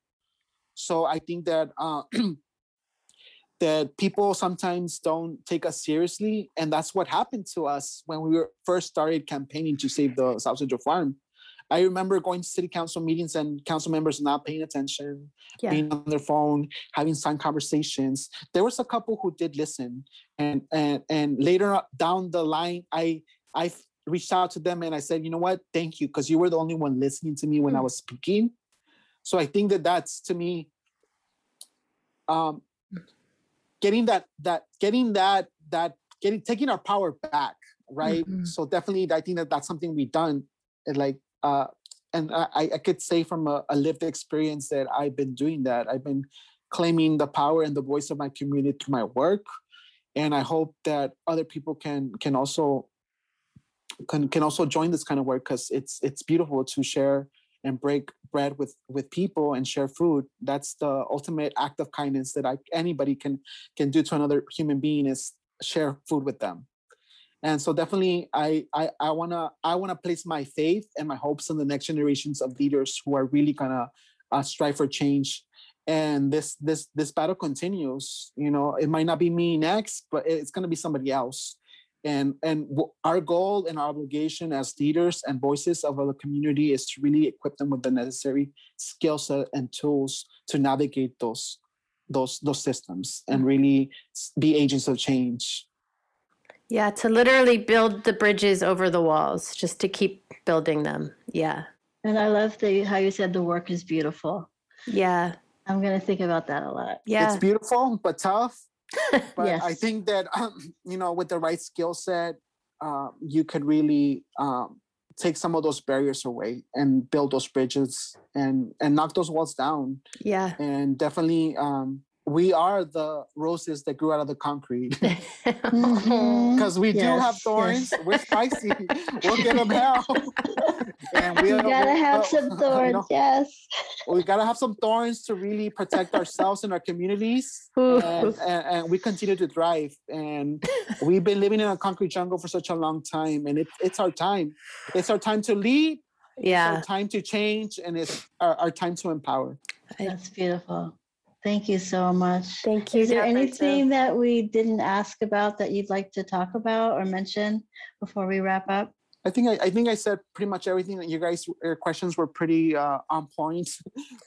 So I think that uh, that people sometimes don't take us seriously, and that's what happened to us when we were first started campaigning to save the South Central Farm. I remember going to city council meetings and council members not paying attention, Yeah. being on their phone, having some conversations. There was a couple who did listen, and and and later down the line, I I reached out to them and I said, you know what, thank you, because you were the only one listening to me when I Mm. was speaking. So I think that that's to me, um, getting that that getting that that getting taking our power back, right? Mhm. So definitely, I think that that's something we've done, and like uh, and I, I could say from a, a lived experience that I've been doing that. I've been claiming the power and the voice of my community through my work, and I hope that other people can can also can can also join this kind of work because it's it's beautiful to share and break bread with with people and share food. That's the ultimate act of kindness that I anybody can can do to another human being is share food with them. And so definitely i i, I want to i want to place my faith and my hopes in the next generations of leaders who are really gonna uh, strive for change. And this this this battle continues you know. It might not be me next but it's going to be somebody else and and w- our goal and our obligation as leaders and voices of our community is to really equip them with the necessary skill set and tools to navigate those those those systems and mm-hmm. really be agents of change Yeah, to literally build the bridges over the walls, just to keep building them. Yeah. And I love the how you said the work is beautiful. Yeah. I'm gonna think about that a lot. Yeah. it's beautiful but tough but i think that um, you know with the right skill set uh, you could really um, take some of those barriers away and build those bridges and and knock those walls down yeah. and definitely um, we are the roses that grew out of the concrete. Mm-hmm. Because we do have thorns. yes. we're spicy. We'll get them out and we You gotta have some thorns, yes. we gotta have some thorns to really protect ourselves and our communities. And, and, and we continue to thrive. And we've been living in a concrete jungle for such a long time and it, it's our time. It's our time to lead. It's yeah. our time to change and it's our, our time to empower. That's beautiful. Thank you so much. Thank you. Is there Alberto. anything that we didn't ask about that you'd like to talk about or mention before we wrap up? I think I, I think I said pretty much everything that you guys your questions were pretty uh, on point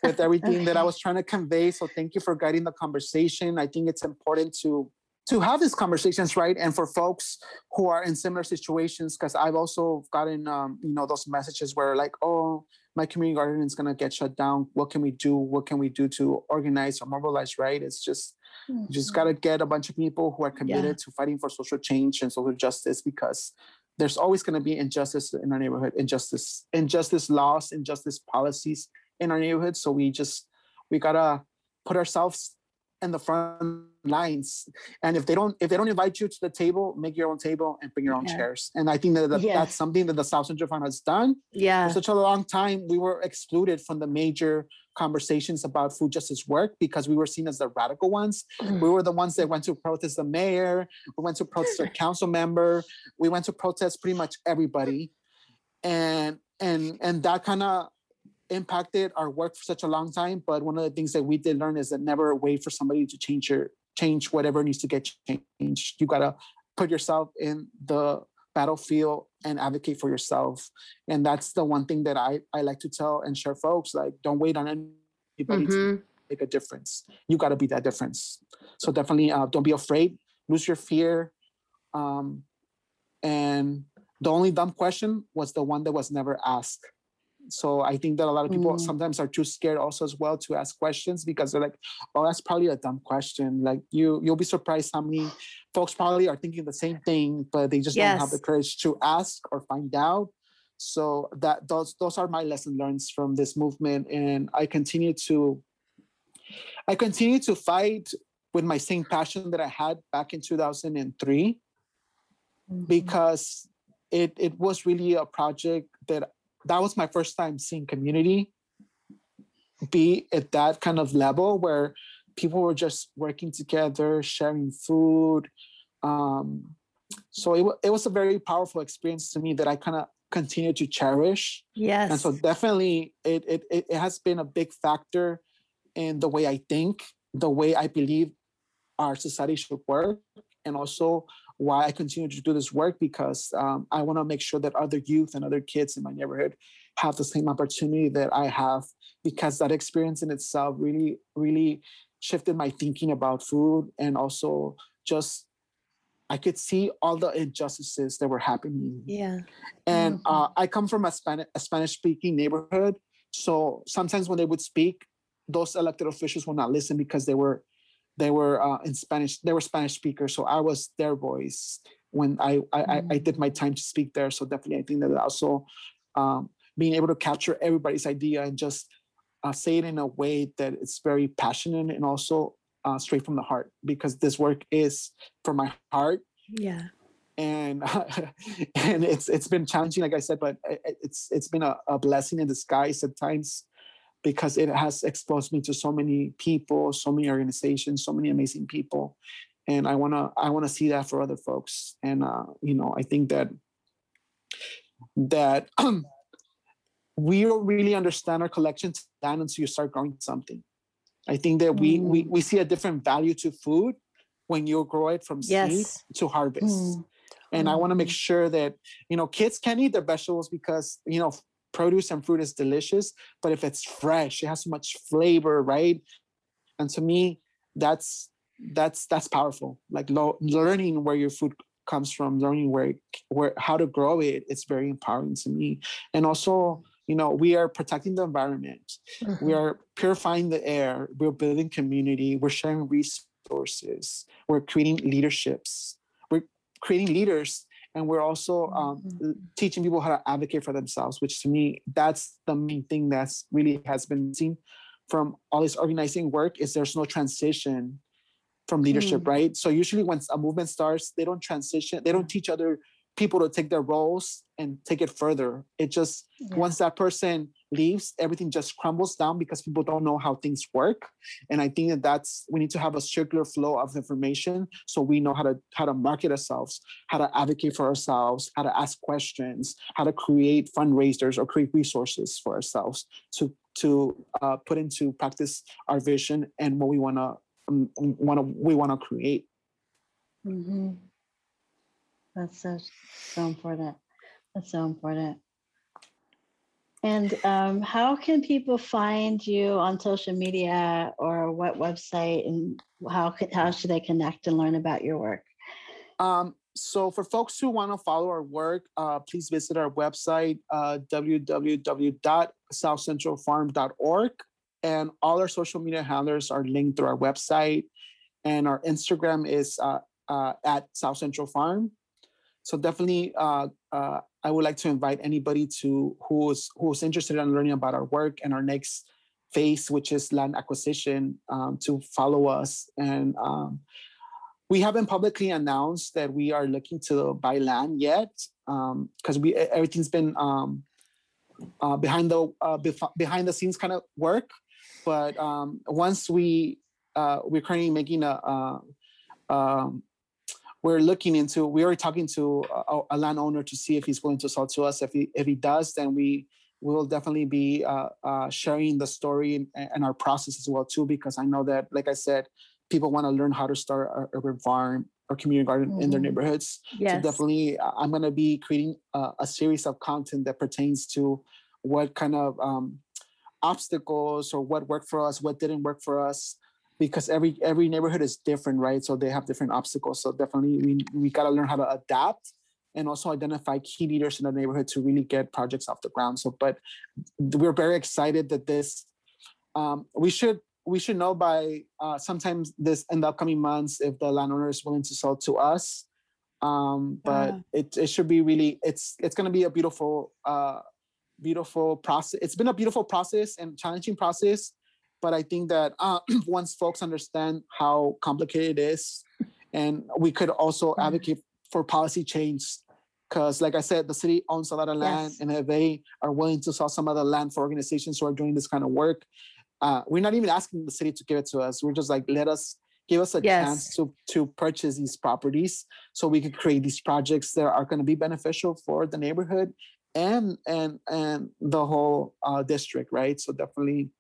with everything that I was trying to convey. So thank you for guiding the conversation. I think it's important to to have these conversations, right? And for folks who are in similar situations, because I've also gotten um, you know those messages where like, oh, my community garden is gonna get shut down. What can we do? What can we do to organize or mobilize? Right? It's just you just got to get a bunch of people who are committed to fighting for social change and social justice because there's always going to be injustice in our neighborhood injustice injustice laws injustice policies in our neighborhood so we just we got to put ourselves in the front lines and if they don't if they don't invite you to the table make your own table and bring your own Yeah. chairs and i think that, that Yes. that's something that the south central farm has done Yeah. for such a long time we were excluded from the major conversations about food justice work because we were seen as the radical ones we mm. were the ones that went to protest the mayor we went to protest our council member we went to protest pretty much everybody and and and that kind of impacted our work for such a long time. But one of the things that we did learn is that never wait for somebody to change your change whatever needs to get changed. You gotta put yourself in the battlefield and advocate for yourself. And that's the one thing that I, I like to tell and share folks, like don't wait on anybody to Mhm. make a difference. You got to be that difference. So definitely uh, don't be afraid, lose your fear. Um, and the only dumb question was the one that was never asked. So I think that a lot of people Mm. sometimes are too scared also as well to ask questions because they're like, oh, that's probably a dumb question. Like you, you'll be surprised how many folks probably are thinking the same thing, but they just don't have the courage to ask or find out. So that those those are my lesson learned from this movement, and I continue to I continue to fight with my same passion that I had back in 2003 because it it was really a project that that was my first time seeing community be at that kind of level where people were just working together sharing food um so it, it was a very powerful experience to me that i kind of continue to cherish Yes. and so definitely it, it it it has been a big factor in the way I think, the way I believe our society should work, and also why I continue to do this work because um, I want to make sure that other youth and other kids in my neighborhood have the same opportunity that I have because that experience in itself really really shifted my thinking about food and also just I could see all the injustices that were happening yeah. and Mhm. uh, I come from a a Spanish speaking neighborhood, so sometimes when they would speak, those elected officials would not listen because they were they were uh, in Spanish. They were Spanish speakers, so I was their voice when I I, I I did my time to speak there. So definitely, I think that also um, being able to capture everybody's idea and just uh, say it in a way that it's very passionate and also uh, straight from the heart because this work is from my heart Yeah. and and it's it's been challenging like i said but it's it's been a, a blessing in disguise at times because it has exposed me to so many people so many organizations so many amazing people. And i want to i want to see that for other folks. And uh you know i think that that we don't really understand our collection down until you start growing something. I think that we we, we see a different value to food when you grow it from seed Yes. to harvest. Mm. and I want to make sure that you know kids can eat their vegetables because you know produce and fruit is delicious, but if it's fresh, it has so much flavor, right? And to me, that's that's that's powerful. Like lo- learning where your food comes from, learning where where how to grow it, it's very empowering to me. And also, you know, we are protecting the environment we mm-hmm. are purifying the air we're building community we're sharing resources we're creating leaderships we're creating leaders and we're also um, l- teaching people how to advocate for themselves which to me that's the main thing that's really has been seen from all this organizing work is there's no transition from leadership right? So usually once a movement starts they don't transition they don't teach other people to take their roles and take it further it just Yeah. once that person leaves everything just crumbles down because people don't know how things work and i think that that's we need to have a circular flow of information so we know how to how to market ourselves how to advocate for ourselves how to ask questions how to create fundraisers or create resources for ourselves to to uh, put into practice our vision and what we want to um, want to we want to create Mhm. That's so so important. That's so important. And um, how can people find you on social media or what website, and how how should they connect and learn about your work? Um, so for folks who want to follow our work, uh, please visit our website, uh, www.southcentralfarm.org. And all our social media handlers are linked through our website. And our Instagram is uh, uh, at South Central Farm. So definitely, uh, uh, I would like to invite anybody to who is who is interested in learning about our work and our next phase, which is land acquisition, um, to follow us. And um, we haven't publicly announced that we are looking to buy land yet, because we e- everything's been um, uh, behind the uh, bef- behind the scenes kind of work. But um, once we uh, we're currently making a, uh um, we're looking into. We are talking to a, a landowner to see if he's willing to sell to us. If he if he does, then we will definitely be uh, uh, sharing the story and, and, our process as well too. Because I know that, like I said, people want to learn how to start a urban farm or community garden mm-hmm. in their mm-hmm. neighborhoods. Yes. So definitely, uh, I'm going to be creating a, a, series of content that pertains to what kind of um, obstacles or what worked for us, what didn't work for us, because every every neighborhood is different, right? So they have different obstacles. So definitely, we we got to learn how to adapt and also identify key leaders in the neighborhood to really get projects off the ground. So, but we're very excited that this um, we should we should know by uh, sometimes this in the upcoming months if the landowner is willing to sell to us. Um, but it, it should be really it's it's going to be a beautiful uh, beautiful process. It's been a beautiful process and challenging process, but I think that uh, once folks understand how complicated it is, and we could also mm-hmm. advocate for policy change because like i said the city owns a lot of land yes. and if they are willing to sell some of the land for organizations who are doing this kind of work uh, we're not even asking the city to give it to us we're just like let us give us a yes. chance to to purchase these properties so we could create these projects that are going to be beneficial for the neighborhood and and and the whole uh, district right so definitely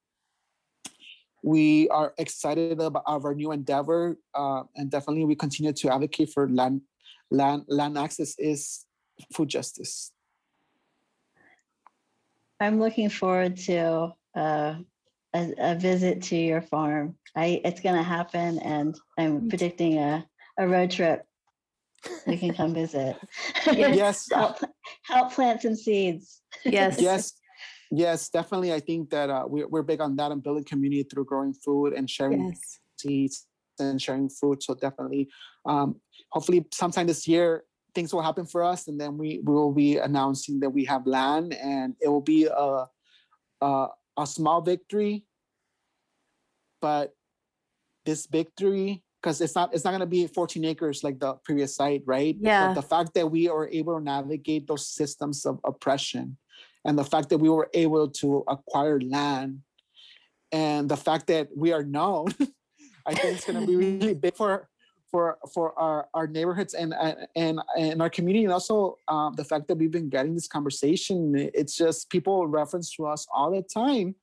we are excited about our new endeavor uh, and definitely we continue to advocate for land land land access is food justice. I'm looking forward to uh, a, a, visit to your farm. I it's going to happen and i'm predicting a, a road trip. We can come visit. Yes. Help, help plant some seeds. Yes. Yes yes definitely i think that uh, we're, we're big on that and building community through growing food and sharing yes. seeds and sharing food so definitely um, hopefully sometime this year things will happen for us and then we, we will be announcing that we have land and it will be a, a, a small victory but this victory because it's not it's not going to be 14 acres like the previous site right yeah but the fact that we are able to navigate those systems of oppression and the fact that we were able to acquire land and the fact that we are known i think it's going to be really big for for for our, our neighborhoods and and and our community and also um, the fact that we've been getting this conversation. It's just people reference to us all the time.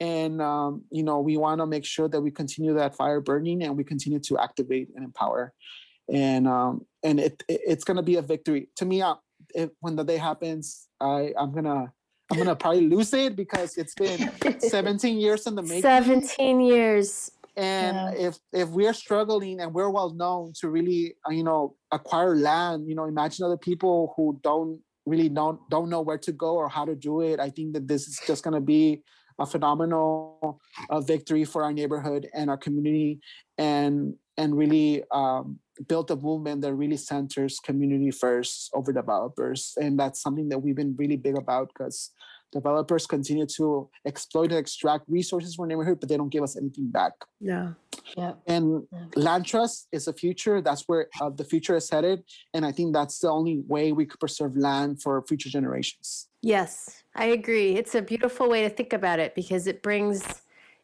And um, you know we want to make sure that we continue that fire burning and we continue to activate and empower. And um, and it, it it's going to be a victory. To me uh, if, when the day happens i i'm gonna i'm gonna probably lose it because it's been 17 years in the making 17 years and yeah. if if we're struggling and we're well known to really uh, you know acquire land you know imagine other people who don't really don't don't know where to go or how to do it i think that this is just going to be a phenomenal uh, victory for our neighborhood and our community and and really um, build a movement that really centers community first over developers and that's something that we've been really big about because developers continue to exploit and extract resources from neighborhood, but they don't give us anything back. Yeah. Yeah. And yeah. land trust is the future. That's where uh, the future is headed. And I think that's the only way we could preserve land for future generations. Yes, I agree. It's a beautiful way to think about it because it brings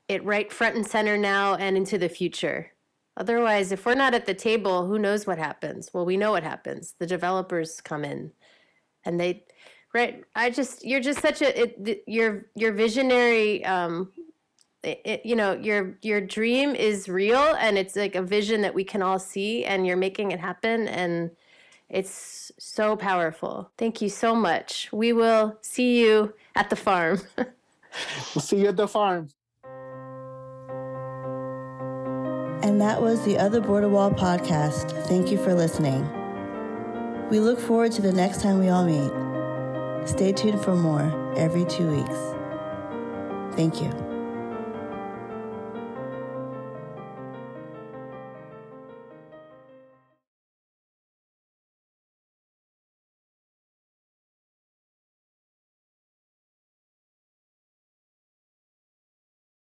it right front and center now and into the future. Otherwise, if we're not at the table, who knows what happens? Well, we know what happens. The developers come in and they Right. I just you're just such a it, your your visionary um it, you know your your dream is real and it's like a vision that we can all see and you're making it happen and it's so powerful. Thank you so much. We will see you at the farm. we'll see you at the farm. And that was the Other Border Wall podcast. Thank you for listening. We look forward to the next time we all meet. Stay tuned for more every two weeks. Thank you.